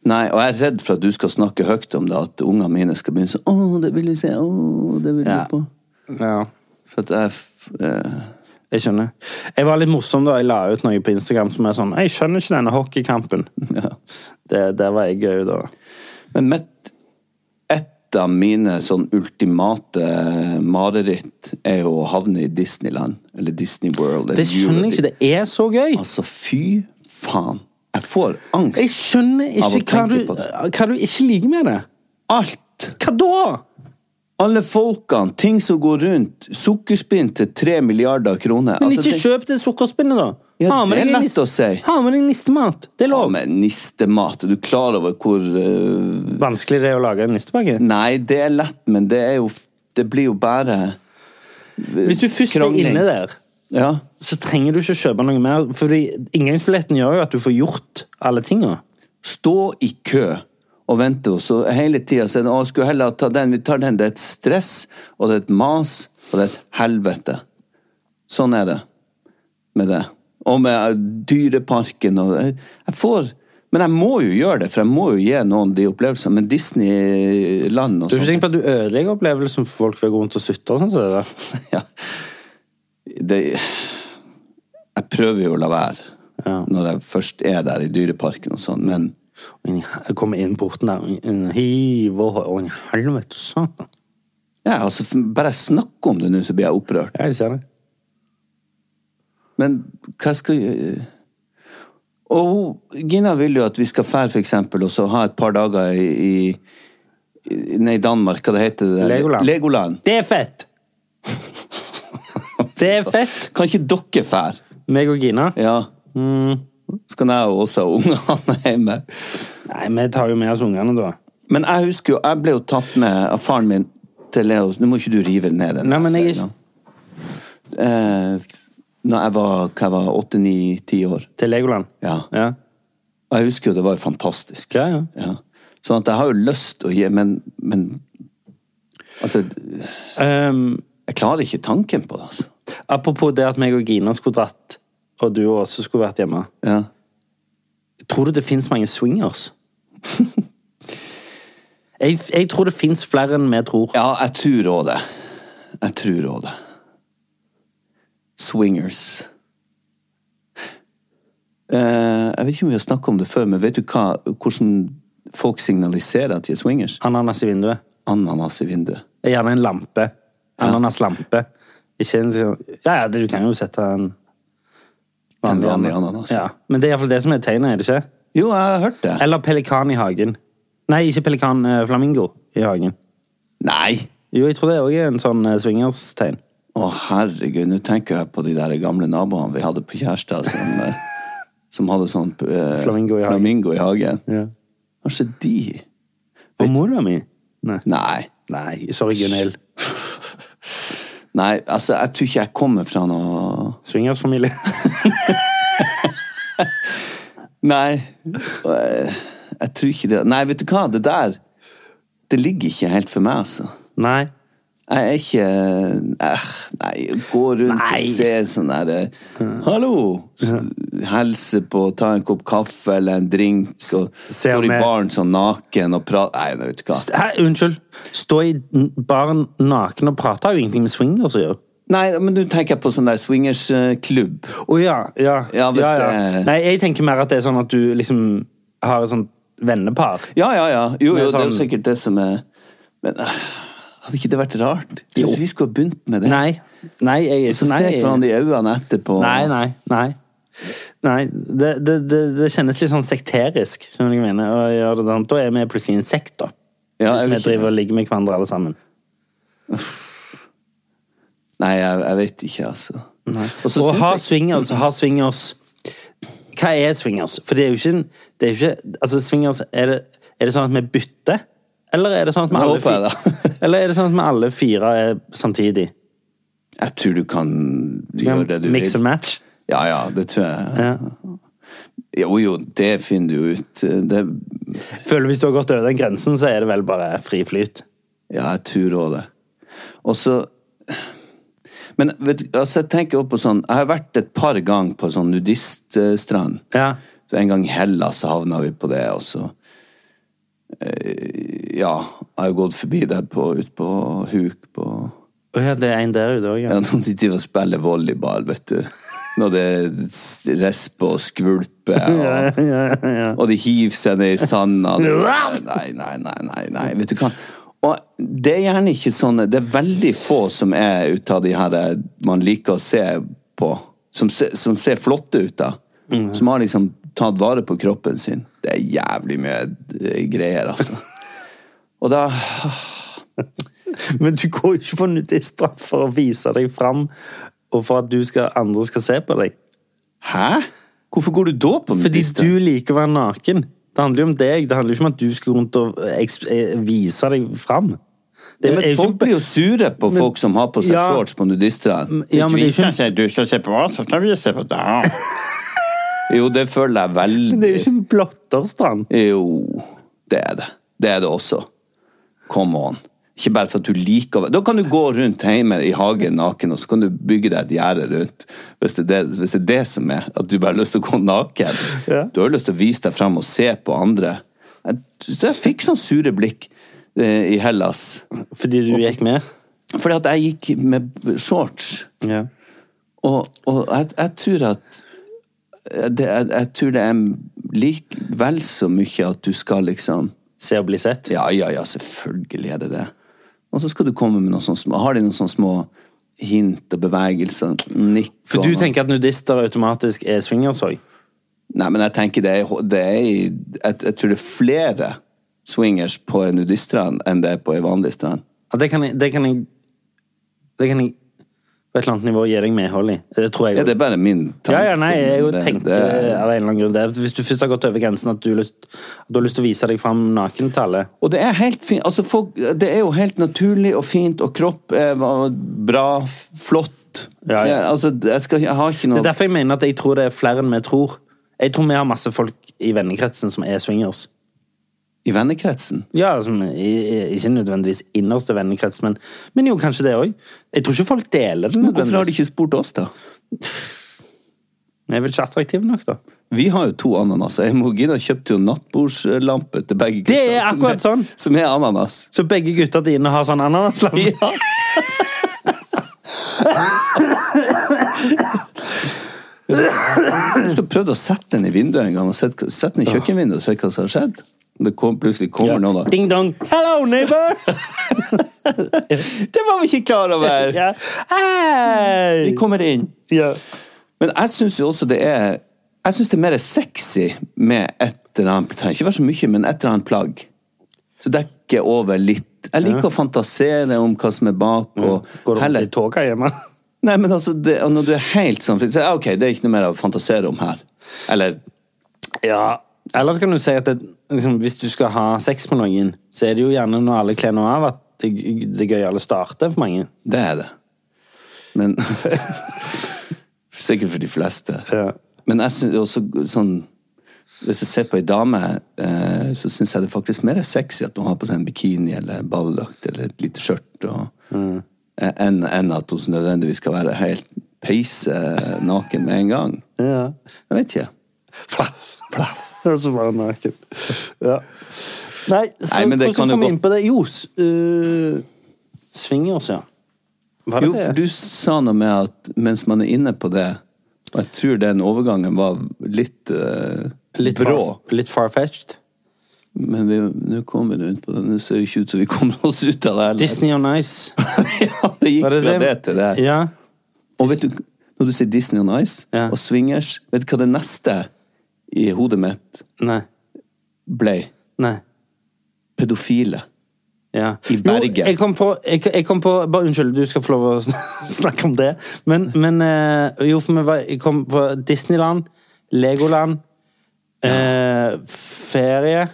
Nei, og jeg er redd for at du skal snakke høyt om det, at ungene mine skal begynne sånn Å, det vil vi se. Å, det vil vi Ja. på. Ja. For at jeg eh, Jeg skjønner. Jeg var litt morsom da jeg la ut noe på Instagram som er sånn Jeg skjønner ikke denne hockeykampen. Ja. Det, der var jeg gøy, da. Men mitt Et av mine sånn ultimate mareritt er jo å havne i Disneyland. Eller Disney World. eller Det skjønner jeg ikke. Det er så gøy. Altså, fy faen. Jeg får angst. Jeg skjønner Av å ikke hva tenke du, på det. hva du ikke liker med det. Alt! Hva da? Alle folkene, ting som går rundt. Sukkerspinn til tre milliarder kroner. Men Altså, ikke kjøp det sukkerspinnet, da. Ja, Ha med det er lett niste- å si. Ha med deg nistemat. Det er lov. Ha med nistemat, er du klar over hvor uh... Vanskelig det er å lage en nistepakke. Nei, det er lett, men det er jo Det blir jo bare Hvis du først er inne der, Ja. så trenger du ikke kjøpe noe mer. Fordi inngangsbilletten gjør jo at du får gjort alle tinga. Stå i kø og vente, og så hele tida si å, skulle heller ta den, vi tar den. Det er et stress, og det er et mas, og det er et helvete. Sånn er det med det. Og med Dyreparken og Jeg får Men jeg må jo gjøre det, for jeg må jo gi noen de opplevelsene. Men Disneyland og Du er ikke sånn på at du ødelegger opplevelsen for folk ved å gå rundt og sutte og sånn? Så ja. det, Jeg prøver jo å la være Ja. når jeg først er der i Dyreparken og sånn, men Jeg kommer inn porten der, og hiver hiv og og en helvete satan. ja, altså, bare jeg snakker om det nå, så blir jeg opprørt. Jeg ser det. Men hva skal jeg Og Gina vil jo at vi skal fære, for eksempel, og så ha et par dager i, i Nei, Danmark, hva det heter det? der? Legoland. Legoland. Det er fett! Det er fett! Kan ikke dere fære? Meg og Gina. Ja. Skal jeg jo også ha ungene hjemme? Nei, vi tar jo med oss ungene, da. Men jeg husker jo, jeg ble jo tatt med av faren min til Leo Nå må ikke du rive ned den. Nei, men jeg ikke... Eh, når jeg var hva var åtte, ni, ti år. Til Legoland. Ja. Ja. Jeg husker jo det var jo fantastisk. Ja, ja. Ja. Sånn at jeg har jo lyst å gi, men, men Altså, um, jeg klarer ikke tanken på det, altså. apropos det at meg og Gina skulle dratt, og du også skulle vært hjemme. Ja. Tror du det fins mange swingers? jeg, jeg tror det fins flere enn vi tror. ja, jeg tror òg det. Jeg tror òg det. Swingers. Uh, jeg vet ikke om vi har snakka om det før, men vet du hva, hvordan folk signaliserer at de er swingers? Ananas i vinduet. Ananas i vinduet. Er gjerne en lampe. Ananaslampe. Ikke en sånn- Ja, ja, du kan jo sette en En vanlig ananas. Ja. Men det er iallfall det som er tegnet, er det ikke? Jo, jeg har hørt det. Eller pelikan i hagen. Nei, ikke pelikan, eh, flamingo i hagen. Nei! Jo, jeg tror det òg er en sånn eh, swingerstegn. Å, herregud, nå tenker jeg på de der gamle naboene vi hadde på Kjærstad, som, eh, som hadde sånn eh, Flamingo i hagen. flamingo i hagen. Ja. Kanskje de Og mora mi? Nei. Nei. Nei, sorry, Gunhild. Nei, altså, jeg tror ikke jeg kommer fra noe Swingersfamilie. Nei. Jeg, jeg tror ikke det. Nei, vet du hva, det der Det ligger ikke helt for meg, altså. Nei. Jeg er ikke eh, Nei, gå rundt Nei. og se sånn der eh, Hallo! Helse på, ta en kopp kaffe eller en drink, og står i baren sånn naken og prater Nei, vet du hva. Hæ, unnskyld. Stå i baren naken og prate har jo ingenting med swingers å gjøre. Nei, men nå tenker jeg på sånn der swingersklubb. Å ja, ja. Ja, hvis det- Nei, jeg tenker mer at det er sånn at du liksom har et sånt vennepar. Ja, ja, ja. Jo, jo, sånn... det er jo sånn- sikkert det som er Men øh, hadde ikke det vært rart? Jo. Hvis vi skulle ha begynt med det? Nei. Nei, jeg Så nei, se hverandre i øynene etterpå. Nei, nei, nei. Nei, det, det, det, det kjennes litt sånn sekterisk, skjønner du hva jeg mener? Og, sånn. Da er vi plutselig en sekt, da. Ja, Hvis vi driver og ligger med hverandre alle sammen. Nei, jeg, jeg vet ikke, altså. Og så Og synes ha jeg- swingers, ha swingers Hva er swingers? For det er jo ikke, det er jo ikke Altså, swingers, er det, er det sånn at vi bytter? Eller er det sånn at vi alle, eller er det sånn at vi alle fire er samtidig? Jeg tror du kan gjøre det du vil. Mix and match? Ja, ja, det tror jeg. Ja. Jo, jo, det finner du ut. Det, Føler Hvis du har gått over den grensen, så er det vel bare fri flyt? Ja, jeg tror òg det. Og så Men vet, altså, jeg tenker også på sånn Jeg har vært et par ganger på sånn nudiststrand. Ja. Så en gang i Hellas så havna vi på det, og så Ja, jeg har gått forbi der på, ut på Huk på ja, det er en der ute òg, Ja, ja. når de driver og spiller volleyball, vet du. Når det er skvulper, og skvulpe, og, og de hiver seg ned i sanda. Nei, nei, nei, nei, nei. Vet du hva? Og det er gjerne ikke sånne Det er veldig få som er ut av de her eh, man liker å se på, som, se, som ser flotte ut, da. Som har liksom tatt vare på kroppen sin. Det er jævlig mye eh, greier, altså. Og da Men du går jo ikke på nudiststrand for å vise deg fram, og for at du skal, andre skal se på deg. Hæ? Hvorfor går du da på Fordi du liker å være naken. Det handler jo om deg. Det handler jo ikke om at du skal rundt og eh, vise deg fram. Det men folk ikke- blir jo sure på Men- folk som har på seg Ja. shorts på nudiststrand. Ja, men det er ikke, Du skal se på hva, så skal vi se på deg. Jo, det føler jeg veldig Men det er jo ikke en blotterstrand. Jo, det er det. Det er det også. Come on. Ikke bare for at du liker å være Da kan du gå rundt hjemme i hagen naken, og så kan du bygge deg et gjerde rundt. Hvis det, er det, hvis det er det som er, at du bare har lyst til å gå naken. Ja. Du har lyst til å vise deg frem og se på andre. Jeg, så jeg fikk sånn sure blikk eh, i Hellas. Fordi du gikk med. Fordi at jeg gikk med shorts. Ja. Og, og jeg, jeg tror at det, jeg, jeg tror det er likevel så mye at du skal liksom Se og bli sett. Ja, ja, ja, selvfølgelig er det det. Og så skal du komme med noen sånne små Har de noen sånne små hint og bevegelser? Nikk For du tenker at nudister automatisk er swingers òg? Nei, men jeg tenker det er, det er jeg, jeg tror det er flere swingers på en nudiststrand enn det er på en vanlig strand. Ja, det kan jeg Det kan jeg Det kan jeg på et eller annet nivå gir deg medhold i. Det tror jeg Ja, det er bare min tanke. Ja, ja, nei, jeg Det- tenkte det det... av en eller annen grunn det. Hvis du først har gått over grensen at du, lyst, at du har lyst til å vise deg fram naken til alle Og det er helt fint. Altså, folk, det er jo helt naturlig og fint, og kropp er bra, flott. Ja, ja. Jeg, altså, jeg, skal, jeg har ikke Det er derfor jeg mener at jeg tror det er flere enn vi tror. Jeg tror vi har masse folk i vennekretsen som er swingers. I vennekretsen? Ja, i- Ikke nødvendigvis innerste vennekrets, men, men jo, kanskje det òg. Jeg tror ikke folk deler den. Men hvorfor har de ikke spurt oss, da? Jeg er vel ikke attraktive nok, da. Vi har jo to ananaser. Jeg og Gina kjøpte jo nattbordslampe til begge Det er som akkurat sånn. Som er ananas. Så begge gutta dine har sånn ananaslampe? Ja. Jeg skulle prøvd å sette den i vinduet en gang, og sett, sett den i kjøkkenvinduet og se hva som har skjedd. Det kom, plutselig kommer noen da. Ding dong. Hello, neighbor! Det var vi ikke klar over! ja. Hei! Vi kommer inn. Ja. Men jeg syns jo også det er Jeg synes det er mer sexy med et eller annet Det ikke være så mye, men et eller annet plagg. Så dekker over litt. Jeg liker å fantasere om hva som er bak, og Går rundt heller i toga hjemme? Nei, men altså, det, når du er helt sånn så Ok, det er ikke noe mer å fantasere om her. Eller Ja. Ellers kan du si at det, liksom, hvis du skal ha sex med noen, så er det jo gjerne når alle kler noe av, at det, det gøyale starter for mange. Det er det. Men Sikkert for de fleste. Ja. Men jeg synes også sånn Hvis jeg ser på ei dame, eh, så syns jeg det faktisk mer er sexy at hun har på seg en bikini eller balldrakt eller et lite skjørt, og- eh, enn en at hun nødvendigvis skal være helt peise naken med en gang. Ja. Jeg vet ikke. Flaff. Flaff. Og så bare naken. Ja. Nei, så Nei, men det hvordan kan jo kom vi godt- inn på det? Jo, s- øh, swingers, ja. Var det Jo, for du sa noe med at mens man er inne på det Og jeg tror den overgangen var litt, eh, Litt, brå. far, litt far-fetched. Men vi- nå kommer vi nå inn på det. Nå ser det ikke ut som vi kommer oss ut av det. heller. Disney on Ice. ja, det gikk Var det fra det, det? til det. Ja. Og vet du, når du sier Disney on Ice Ja. og swingers, vet du hva det neste i hodet mitt Nei. ble? Nei. Pedofile. Ja. I Bergen. Jo, jeg kom på, jeg, jeg kom på bare, Unnskyld, du skal få lov å snakke om det. Men, men eh, jo, for vi var, jeg kom på Disneyland, Legoland, eh, ferie.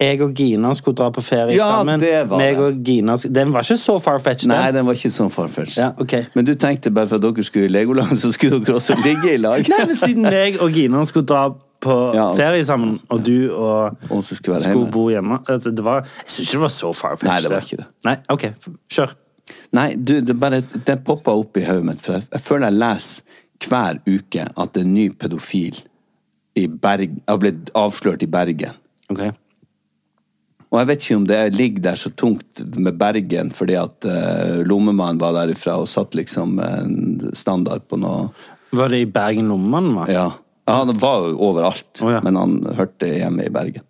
Jeg og Gina skulle dra på ferie Ja, sammen. det var Meg og Gina, den var ikke så far-fetched, Nei, den. var ikke så farfetched. Ja, okay. Men du tenkte bare for at dere skulle i Legoland, så skulle dere også ligge i lag? Nei, men siden meg og Gina skulle dra på Ja. ferie sammen, og du og Og skulle skulle bo hjemme. Altså, det var, jeg syns ikke det var så farfetched. Nei, det var ikke det. Nei, ok, kjør. Nei, du, det bare Det poppa opp i hodet mitt, for jeg, jeg føler jeg leser hver uke at en ny pedofil i Berg, har blitt avslørt i Bergen. Ok. Og jeg vet ikke om det ligger der så tungt med Bergen fordi at uh, lommemannen var derifra og satt liksom en standard på noe Var det i Bergen Lommemannen var? Ja. ja han var jo overalt, oh, ja. men han hørte hjemme i Bergen.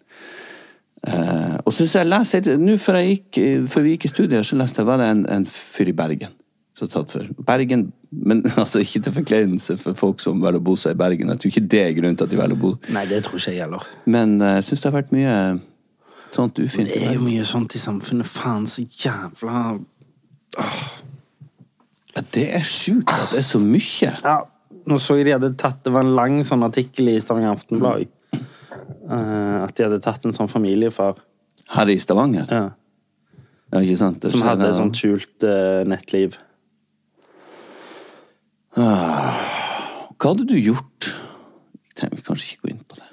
Uh, og så jeg leser Nå før, jeg gikk, før vi gikk i studiet, så leste jeg var det en, en fyr i Bergen. Så tatt for Bergen, Men altså, ikke til forkleinelse for folk som velger å bo seg i Bergen. Jeg tror ikke det er grunnen til at de velger å bo Nei, det tror ikke jeg heller. Men jeg jeg syns det har vært mye sånt ufint. Det er jo mye sånt i samfunnet. Faen, så jævla Ja, det er sjukt at det er så mye. Ja, nå så jeg de hadde tatt Det var en lang sånn artikkel i Stavanger Aftenblad. uh, at de hadde tatt en sånn familiefar Her i Stavanger. ja, Ja, ikke sant? Det som hadde et sånt skjult uh, nettliv. Hva hadde du gjort? Jeg trenger vi kanskje ikke gå inn på det.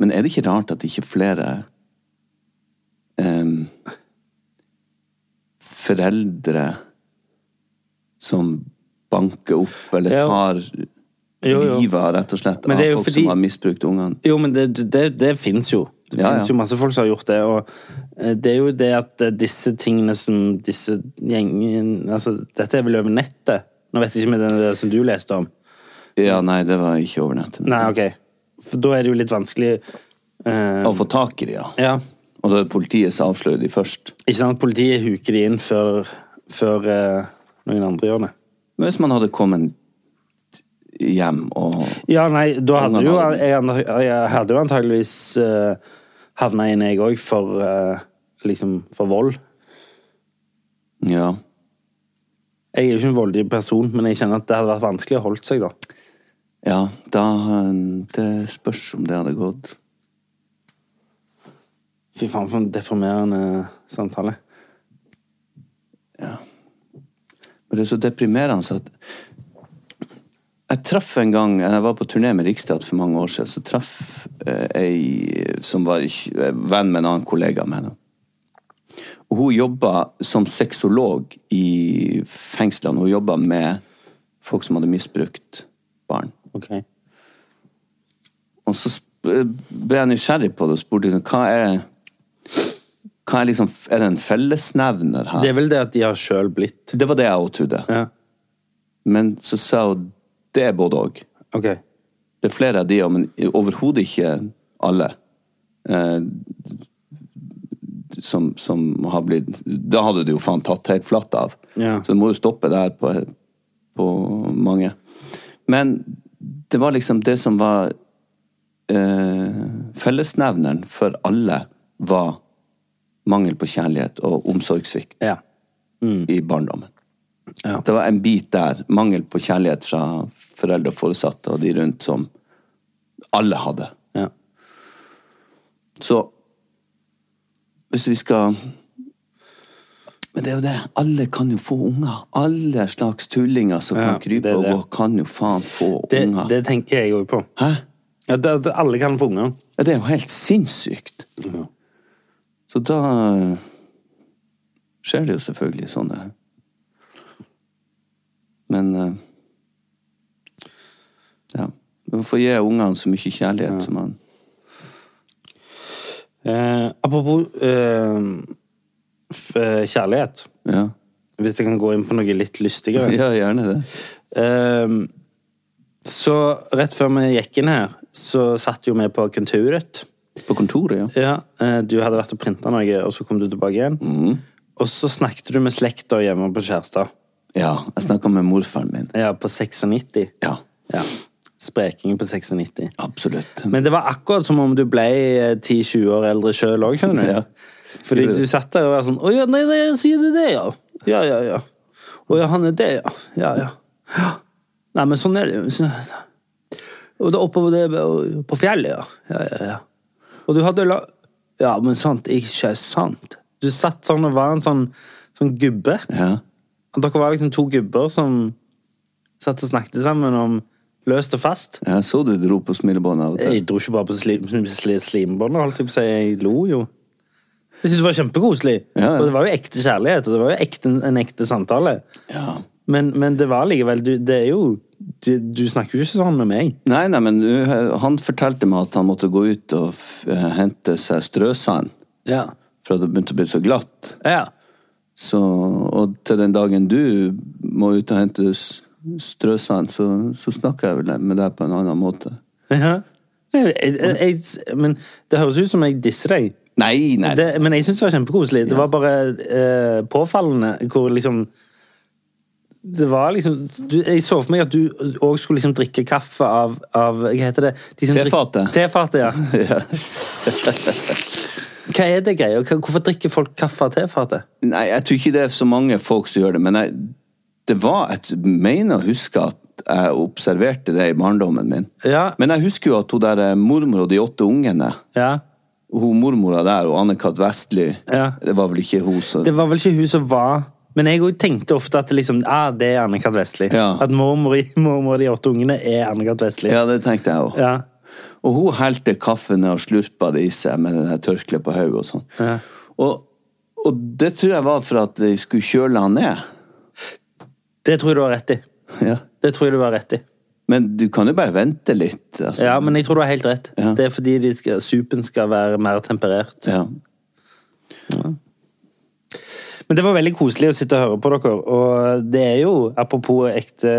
Men er det ikke rart at ikke flere um, foreldre som banker opp eller tar Jo, jo. livet av rett og slett av folk fordi- som har misbrukt ungene? Jo, men det, det, det fins jo. Det Ja, finnes ja. jo masse folk som har gjort det. Og eh, det er jo det at eh, disse tingene som disse gjengene altså, Dette er vel over nettet? Nå vet jeg ikke om det er det som du leste om. Ja, nei, det var ikke over nettet. Nei, ok. For da er det jo litt vanskelig eh, Å få tak i dem, ja. Ja. Og da er det politiet som avslører de først. Ikke sant? Politiet huker de inn før, før eh, noen andre gjør det. Men hvis man hadde kommet hjem og Ja, nei, da hadde jo jeg, jeg hadde jo antageligvis eh, havna inn, jeg òg, for eh, liksom For vold. Ja. Jeg er jo ikke en voldelig person, men jeg kjenner at det hadde vært vanskelig å holde seg, da. Ja, da um, Det spørs om det hadde gått. Fy faen, for en deprimerende samtale. Ja. Men det er så deprimerende så at Jeg traff en gang Jeg var på turné med Riksteatret for mange år siden. Så traff eh, ei som var eh, venn med en annen kollega med henne. Og hun jobba som sexolog i fengslene. Hun jobba med folk som hadde misbrukt barn. Ok. Og så ble jeg nysgjerrig på det og spurte liksom, hva er hva er, liksom, er det en fellesnevner her? Det er vel det at de har sjøl blitt. Det var det jeg òg trodde. Ja. Men så sa hun det er både òg. Okay. Det er flere av de, men overhodet ikke alle. Eh, som, som har blitt Da hadde det jo faen tatt helt flatt av. Ja. Så det må jo stoppe der på, på mange. Men det var liksom det som var eh, Fellesnevneren for alle var mangel på kjærlighet og omsorgssvikt Ja. i barndommen. Ja. Det var en bit der. Mangel på kjærlighet fra foreldre og foresatte og de rundt som alle hadde. ja. Så hvis vi skal Men det er jo det. Alle kan jo få unger. Alle slags tullinger som Ja, kan krype det det. og gå, kan jo faen få Det, unger. det tenker jeg òg på. Hæ? Ja, det, alle kan få unger. Ja, det er jo helt sinnssykt. Ja. Så da skjer det jo selvfølgelig sånne Men eh, Ja. Man får gi ungene så mye kjærlighet som man Eh, apropos eh, eh, kjærlighet. Ja, Hvis jeg kan gå inn på noe litt lystigere. ja gjerne det. Um, så rett før vi gikk inn her, så satt jo vi på kontoret. På kontoret, ja. Ja, eh, du hadde vært og printa noe, og så kom du tilbake igjen. Mm. Og så snakket du med slekta hjemme på Kjærstad. Ja, jeg snakka med morfaren min. Ja, på 96. Ja, Ja. Spreking på 96. absolutt. Men det var akkurat som om du ble eh, 10-20 år eldre sjøl òg, skjønner du. Ja. Fordi du setter og er sånn Å ja, nei, nei, sier du det, ja? Ja, ja, ja. Å ja, han er det, ja. Ja, ja. ja. Nei, men sånn er det jo. Og er oppover det på fjellet, ja. Ja, ja, ja. Og du hadde la... Ja, men sant, ikke sant. Du satt sånn og var en sånn, sånn gubbe. Ja. Dere var liksom to gubber som satt og snakket sammen om Løst og fast. Jeg så du dro på smilebåndet av og til. Jeg dro ikke bare på slim, slimbåndet, holdt jeg på å si. Jeg lo jo. Jeg syntes det var kjempekoselig. Ja. Og det var jo ekte kjærlighet, og det var jo ekte, en ekte samtale. Ja. Men, men det var likevel du, Det er jo du, du snakker jo ikke sånn med meg. Nei, nei, men uh, han fortalte meg at han måtte gå ut og eh, hente seg strøsand. Ja. For det begynte å bli så glatt. ja. Så, og til den dagen du må ut og hente strøsand, så, så snakker jeg vel med deg på en annen måte. Ja. Jeg, jeg, jeg, men det høres ut som jeg disser deg. Nei, nei. Det, men jeg syns det var kjempekoselig. Det var bare eh, påfallende hvor liksom Det var liksom du, Jeg så for meg at du òg skulle liksom drikke kaffe av, av Hva heter det? De Tefate. Tefatet, ja. Hva er det greia? Hvorfor drikker folk kaffe av tefatet? Nei, jeg tror ikke det er så mange folk som gjør det, men jeg, det var Jeg mener å huske at jeg observerte det i barndommen min. Ja. Men jeg husker jo at hun der eh, mormor og de åtte ungene Ja. Hun mormora der og Anne-Kat. Vestly Ja. Det var vel ikke hun som Det var vel ikke hun som var Men jeg òg tenkte ofte at liksom, ah, det er Anne-Kat. Vestli. Ja. At mormor, mormor og de åtte ungene er Anne-Kat. Vestli. Ja, det tenkte jeg òg. Ja. Og hun helte kaffen ned og slurpa det i seg med der tørkleet på hodet og sånn. Ja. Og, og det tror jeg var for at de skulle kjøle han ned. Det tror jeg du har rett i. Ja. Det tror jeg du har rett i. Men du kan jo bare vente litt. Altså. Ja, men jeg tror du har helt rett. Ja. Det er fordi de skal, supen skal være mer temperert. Ja. Men det var veldig koselig å sitte og høre på dere. Og det er jo, apropos ekte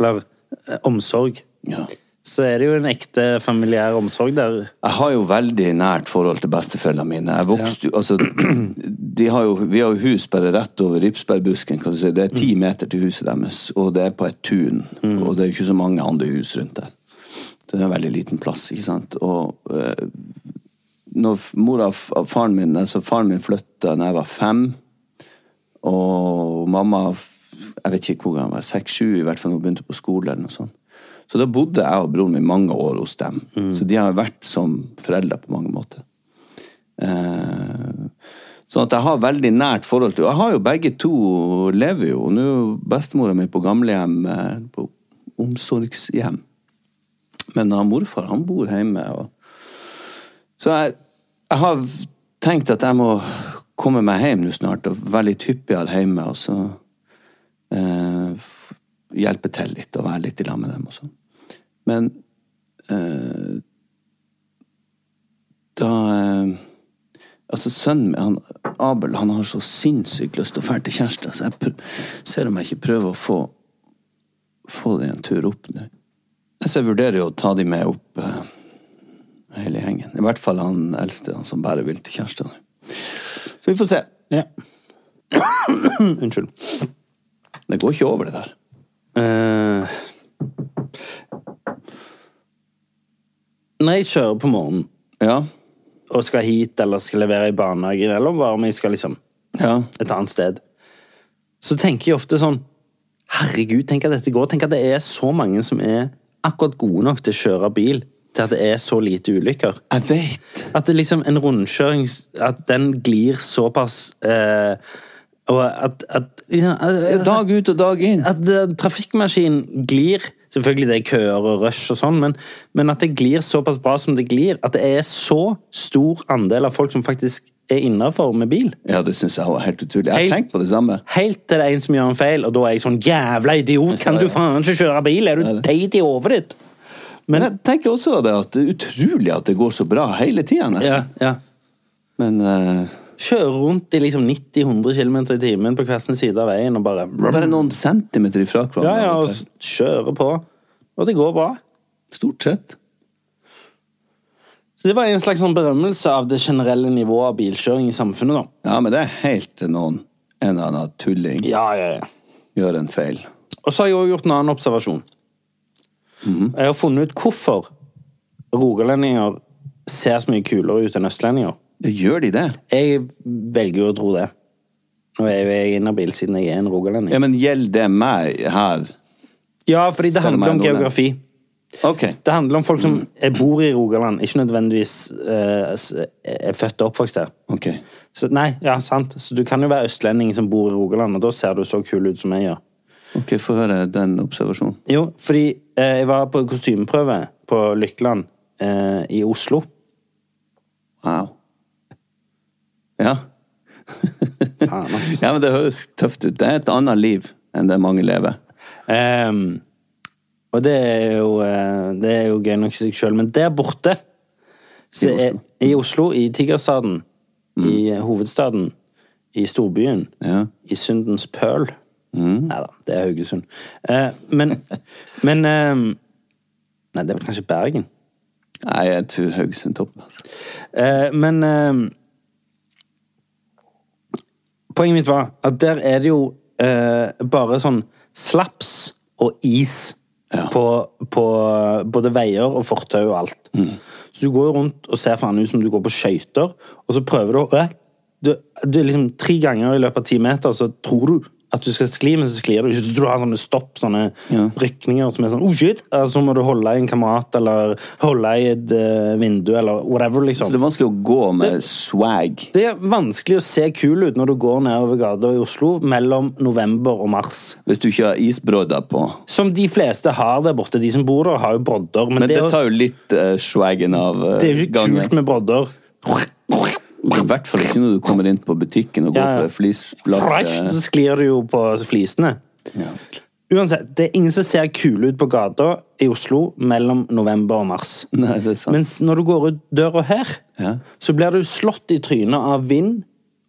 Eller eh, omsorg, ja. Så er det jo en ekte familiær omsorg der. Jeg har jo veldig nært forhold til besteforeldrene mine. Jeg vokste ja. altså, de har jo, vi har jo hus bare rett over Ripsbergbusken. Kan du si. Det er ti meter til huset deres, og det er på et tun. Og det er jo ikke så mange andre hus rundt der. Så det er en veldig liten plass, ikke sant. Og øh, når mora og faren min, altså faren min flytta da jeg var fem, og mamma jeg vet ikke hvor gammel jeg var, seks-sju i hvert fall hun begynte på skole. eller noe sånt. Så da bodde jeg og broren min mange år hos dem. Så de har vært som foreldre på mange måter. Eh, sånn at jeg har veldig nært forhold til Jeg har jo begge to lever jo. Nå er bestemora mi på gamlehjem, eh, på omsorgshjem. Men han morfar, han bor hjemme. Og... Så jeg, jeg har tenkt at jeg må komme meg hjem nå snart, og være litt hyppigere hjemme, og så eh, hjelpe til litt, og være litt i lag med dem og sånn. Men eh, da eh, Altså, sønnen min, han, Abel, han har så sinnssykt lyst til å dra til kjæreste, så jeg ser om jeg ikke prøver å få få det en tur opp nå. Så jeg vurderer jo å ta de med opp eh, hele gjengen. I hvert fall han eldste, han som bare vil til kjæreste. Så vi får se. Ja. Unnskyld. Det går ikke over, det der. Eh, når jeg kjører på morgenen Ja. og skal hit eller skal levere i barnehagen, eller bare om jeg skal liksom Ja. et annet sted, så tenker jeg ofte sånn Herregud, tenk at dette går. Tenk at det er så mange som er akkurat gode nok til å kjøre bil til at det er så lite ulykker. Jeg vet. At det liksom en rundkjøring At den glir såpass eh, Og at, at ja, at, Dag ut og dag inn. At det- trafikkmaskinen glir Selvfølgelig det er køer og rush og sånn, men, men at det glir såpass bra som det glir. At det er så stor andel av folk som faktisk er innafor med bil. Ja, det syns jeg var helt utrolig. Jeg har tenkt på det samme. Helt til det er en som gjør en feil, og da er jeg sånn Jævla idiot! Kan du faen ikke kjøre bil? Er du teit i hodet ditt? Men jeg tenker også det at det er utrolig at det går så bra hele tida, nesten. ja. ja. Men eh, Kjøre rundt i liksom 90-100 km i timen på hver sin side av veien og bare bare noen centimeter ifra hverandre. Ja, ja, og kjøre på. Og det går bra. Stort sett. Så det var en slags sånn berømmelse av det generelle nivået av bilkjøring i samfunnet, da. Ja, men det er helt til noen en eller annen tulling Ja, ja, ja. gjør en feil. Og så har jeg også gjort en annen observasjon. Jeg har funnet ut hvorfor rogalendinger ser så mye kulere ut enn østlendinger. Gjør de det? Jeg velger jo å tro det. Nå er jeg inhabil siden jeg er en rogalending. Ja, men gjelder det meg her? Ja, fordi det handler om geografi. Ok. Det handler om folk som bor i Rogaland, ikke nødvendigvis uh, er født og oppvokst der. ok. Så, nei, ja, sant. Så du kan jo være østlending som bor i Rogaland, og da ser du så kul ut som jeg gjør. Ok, få høre den observasjonen. Jo, fordi eh, jeg var på kostymeprøve på Lykkeland eh, i Oslo. Wow. Ja. Ja, men det høres tøft ut. Det er et annet liv enn det mange lever. Um, og det er jo, eh, det er jo gøy nok i seg sjøl, men der borte I Oslo. Er, I Oslo, i Tigerstaden, i eh, hovedstaden, i storbyen, Ja. i Syndens pøl Nei da, det er Haugesund. Uh, men men um, Nei, det er vel kanskje Bergen. Nei, jeg tror Haugesund topp. Altså. Uh, men ehm, Poenget mitt var at der er det jo eh, bare sånn slaps og is Ja. på, på både veier og fortau og alt. Så du går jo rundt og ser faen ut som du går på skøyter, og så prøver du å du, du liksom Tre ganger i løpet av ti meter så tror du at du skal skli, men så sklir du ikke. Du har sånne stopp, sånne Ja. rykninger som er sånn oh shit! Så så må du holde i en kamerat, eller holde i et uh, vindu, eller whatever, liksom. Så det er vanskelig å gå med swag. Det er vanskelig å se kul ut når du går nedover gata i Oslo mellom november og mars. Hvis du ikke har isbrodder på. Som de fleste har der borte. De som bor der, har jo brodder. Men, Men det, det tar jo litt uh, swagen av uh, det er jo ikke gangen. kult med brodder. I hvert fall ikke når du kommer inn på butikken og går Ja, ja. på det flisblatte så sklir du jo på flisene. Ja. Uansett, det er ingen som ser kule ut på gata i Oslo mellom november og mars. Nei, det er sant. Mens når du går ut døra her, Ja. så blir du slått i trynet av vind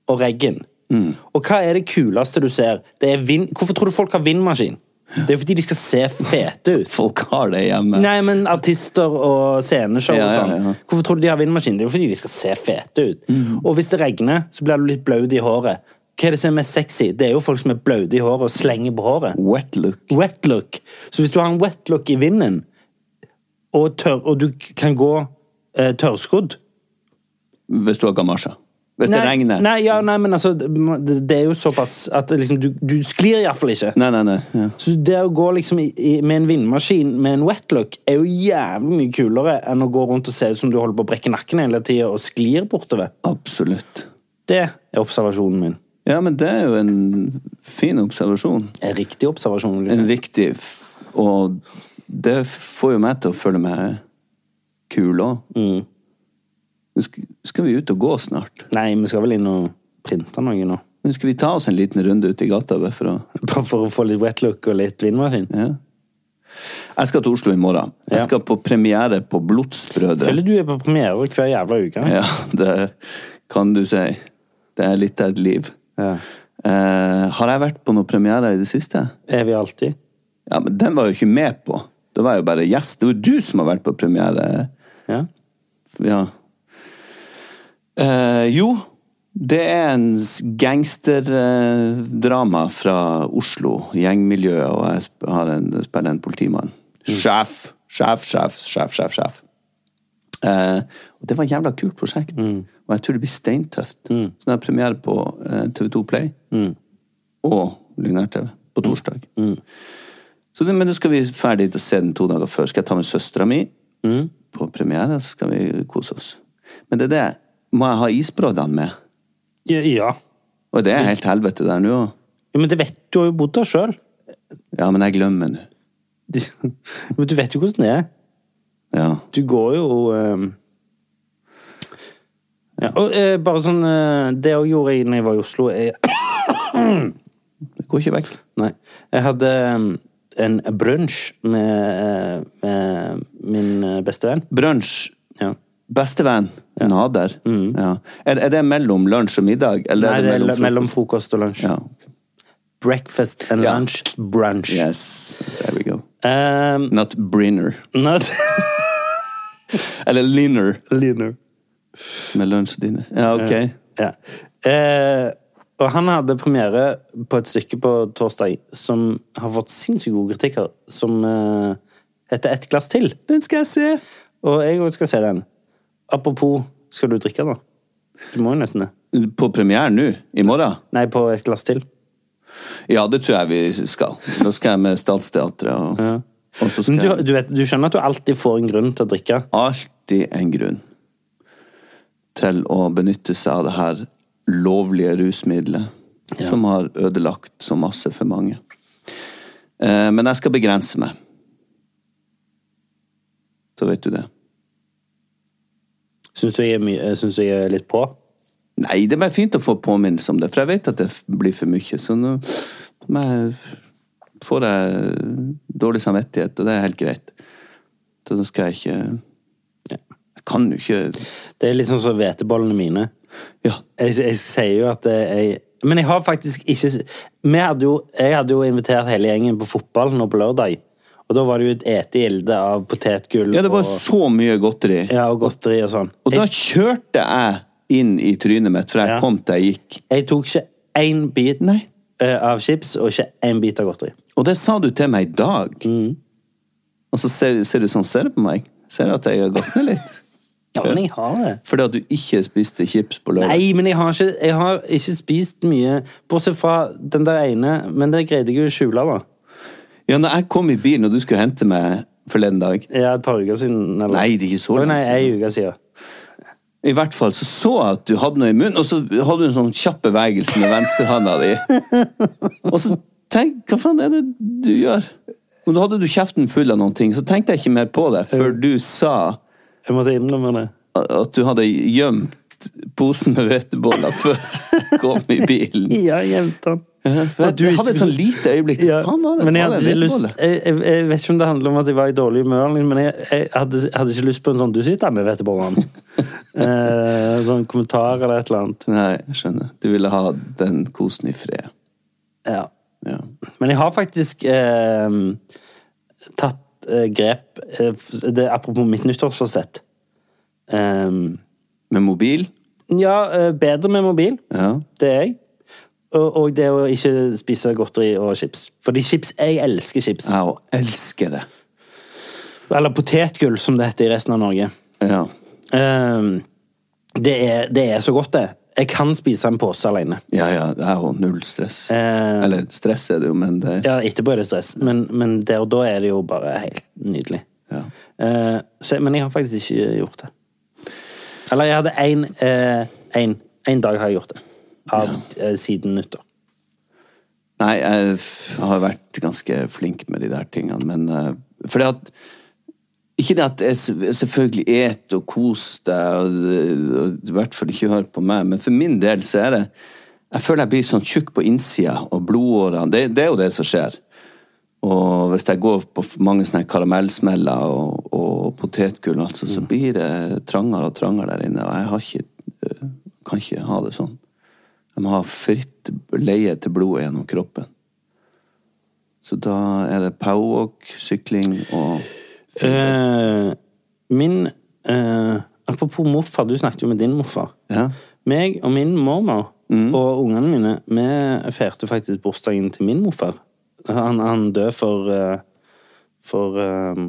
og regn. Mm. Og hva er det kuleste du ser? Det er vind... Hvorfor tror du folk har vindmaskin? Det er fordi de skal se fete ut. Folk har det hjemme. Nei, men artister og sceneshow Ja, ja, sånn. ja. Hvorfor tror du de har vindmaskin? Det er jo fordi de skal se fete ut. Og hvis det regner, så blir du litt blaut i håret. Hva er det som er mest sexy? Det er jo folk som er blaute i håret og slenger på håret. Wet look. Wet look. Så hvis du har en wet look i vinden, og, tør, og du kan gå eh, tørrskodd Hvis du har gamasjer. Hvis det regner. Nei, ja, nei, men altså, det, er jo såpass at liksom, du, du sklir iallfall ikke. Nei, nei, nei. Ja. Så det å gå liksom i, i, med en vindmaskin med en wetlook er jo jævlig mye kulere enn å gå rundt og se ut som du holder på å brekke nakken hele tida og sklir bortover. Absolutt. Det er observasjonen min. Ja, men det er jo en fin observasjon. En riktig observasjon. En Liksom. riktig f- Og det får jo meg til å føle meg kul òg. Mm. Skal, vi ut og gå snart. Nei, vi skal vel inn og printe noe nå. Men skal vi ta oss en liten runde ute i gata? bare For å, Bare for å få litt wetlook og litt vindmaskin. ja. Jeg skal til Oslo i morgen. Jeg skal på premiere på Blodsbrødre. Føler du er på premiere hver jævla uke. Ja, det kan du si. Det er litt av et liv. Ja. Eh, har jeg vært på noen premiere i det siste? Er vi alltid? Ja, men den var jo ikke med på. Det var jo bare gjest. Det var du som har vært på premiere. Ja. Ja. Eh, jo, det er en gangsterdrama fra Oslo. Gjengmiljø, og jeg har en, spiller en politimann. Sjef! Sjef, sjef, sjef, sjef, sjef. Uh, og det var et jævla kult prosjekt. Og jeg tror det blir steintøft. Så det er premiere på uh, TV2 Play og Lyngær-TV på torsdag. Så det, men nå skal vi ferdig til å se den to dager før. Skal jeg ta med søstera mi på premiere, så skal vi kose oss. Men det er det. Må jeg ha isbroddene med? Ja. Og det er helt helvete der nå. Ja, Men det vet du har jo bodd der sjøl. Ja, men jeg glemmer nå. Men du vet jo hvordan det er. Ja. Du går jo um... ja, og uh, bare sånn uh, Det òg gjorde jeg når jeg var i Oslo. Jeg, Det går ikke vekk. nei. Jeg hadde um, en brunsj med, eh, med min beste venn. Brunsj. Ja. Bestevenn. Nader. Ja. Er, er det mellom lunsj og middag? Eller Nei, det er mellom, mellom frokost og lunsj. Ja. Breakfast and Ja. lunch. Brunch. Yes. There we go. Um, Not brinner. not Eller linner. Linner. Med lunsj og dine. Ja, ok. Ja. Eh, og han hadde premiere på et stykke på torsdag som har fått sinnssykt gode kritikker, som eh, heter Et glass til. Den skal jeg se. Og jeg òg skal se den. Apropos, skal du drikke da? Du må jo nesten det. På premieren nå? I morgen? Nei, på Et glass til. Ja, det tror jeg vi skal. Da skal jeg med Statsteatret. Og, og så Men skal du, du, vet, du skjønner at du alltid får en grunn til å drikke? alltid en grunn til å benytte seg av det her lovlige rusmiddelet som har ødelagt så masse for mange. Eh, men jeg skal begrense meg. Så vet du det. Syns du, du jeg er litt på? Nei, det er bare fint å få påminnelse om det, for jeg vet at det blir for mye. Så nå får jeg dårlig samvittighet, og det er helt greit. Så nå skal jeg ikke Jeg kan jo ikke Det er litt sånn som hvetebollene mine. Ja. Jeg, jeg sier jo at jeg Men jeg har faktisk ikke vi hadde jo, Jeg hadde jo invitert hele gjengen på fotball nå på lørdag. Og da var det jo et ete-gilde av potetgull Ja, det var og, så mye godteri. ja, og godteri og sånn. Og da kjørte jeg inn i trynet mitt, for jeg Ja. kom til jeg gikk. jeg tok ikke én bit Nei. eh, av chips og ikke én bit av godteri. Og det sa du til meg i dag. Mm. Og så ser, ser du sånn, ser du på meg? Ser du at jeg har gått ned litt? Ja, men jeg har det. Fordi at du ikke spiste chips på lørdag? Nei, men jeg har, ikke, jeg har ikke spist mye, bortsett fra den der ene. Men det greide jeg jo å skjule, da. Ja, når jeg kom i bilen og du skulle hente meg forleden dag Ja, et par uker siden. Eller? Nei, det er ikke så lenge Nei, siden. ei uke siden. I hvert fall så så jeg at du hadde noe i munnen, og så hadde du en sånn kjapp bevegelse med venstrehånda di. Og så tenk, hva faen er det du gjør? Men da hadde du kjeften full av noen ting, så tenkte jeg ikke mer på det før du sa Jeg måtte innrømme det. at du hadde gjemt posen med hveteboller før du kom i bilen. Ja, For jeg, jeg hadde et sånn lite øyeblikk. Ja, Faen, det men jeg hadde lyst jeg, jeg, vet ikke om det handler om at jeg var i dårlig humør, men jeg, hadde, hadde ikke lyst på en sånn 'du sitter med hvetebollene'. eh, sånn kommentar eller et eller annet. Nei, jeg skjønner. Du ville ha den kosen i fred. Ja. Ja. Men jeg har faktisk eh, tatt eh, grep eh, det, Apropos mitt nyttårsforsett. Eh, Med mobil? ja, eh, bedre med mobil. Ja. Det er jeg. Og, det å ikke spise godteri og chips. Fordi chips Jeg elsker chips. Ja, og elsker det. Eller potetgull, som det heter i resten av Norge. Ja. Um, det, er, det er så godt, det. Jeg kan spise en pose alene. Ja, ja, det er jo null stress. Uh, Eller stress er det jo, men det Ja, etterpå er det stress, men, men der og da er det jo bare helt nydelig. Ja. Uh, så, men jeg har faktisk ikke gjort det. Eller jeg hadde én en, en dag har jeg gjort det. Av, ja. siden nyttår. Nei, jeg har vært ganske flink med de der tingene, men uh, fordi at Ikke det at jeg selvfølgelig et og kos deg, og, i hvert fall ikke hør på meg, men for min del så er det Jeg føler jeg blir sånn tjukk på innsida, og blodårene det, det er jo det som skjer. Og hvis jeg går på mange sånne karamellsmeller og, og potetgull, altså, så blir det trangere og trangere der inne, og jeg har ikke, eh, kan ikke ha det sånn. Må ha fritt leie til blodet gjennom kroppen. Så da er det powerwalk, sykling og Eh, min eh, Apropos morfar, du snakket jo med din morfar. Ja. Meg og min mormor og ungene mine, vi feirte faktisk bursdagen til min morfar. Han, han døde for eh, for eh,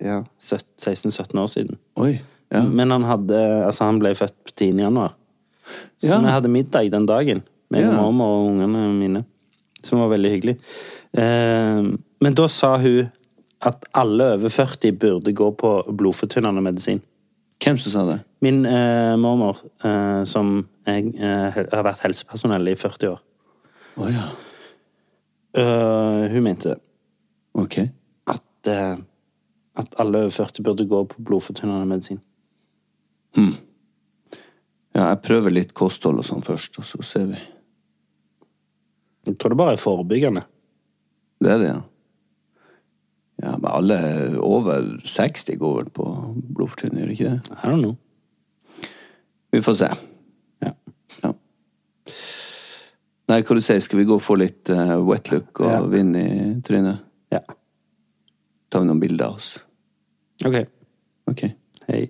ja, 16-17 år siden. Oi. Ja. Men han hadde Altså, han ble født på 10. januar. Så Ja. vi hadde middag den dagen. Med Ja. mormor og ungene mine. Som var veldig hyggelig. Eh, men da sa hun at alle over 40 burde gå på blodfortynnende medisin. Hvem som sa det? Min eh, mormor, eh, som jeg, eh, har vært helsepersonell i 40 år, Å ja. eh, hun mente Ok. at, eh, at alle over 40 burde gå på blodfortynnende medisin. Ja, jeg prøver litt kosthold og sånn først, og så ser vi. Jeg tror det bare er forebyggende. Det er det, ja. Ja, men alle over 60 går vel på blodfortynning, gjør de ikke det? I don't know. Vi får se. Ja. Ja. Nei, hva du sier, skal vi gå og få litt uh, wet look og Ja. vind i trynet? ja. Tar vi noen bilder av oss? Ok. Ok. Hei.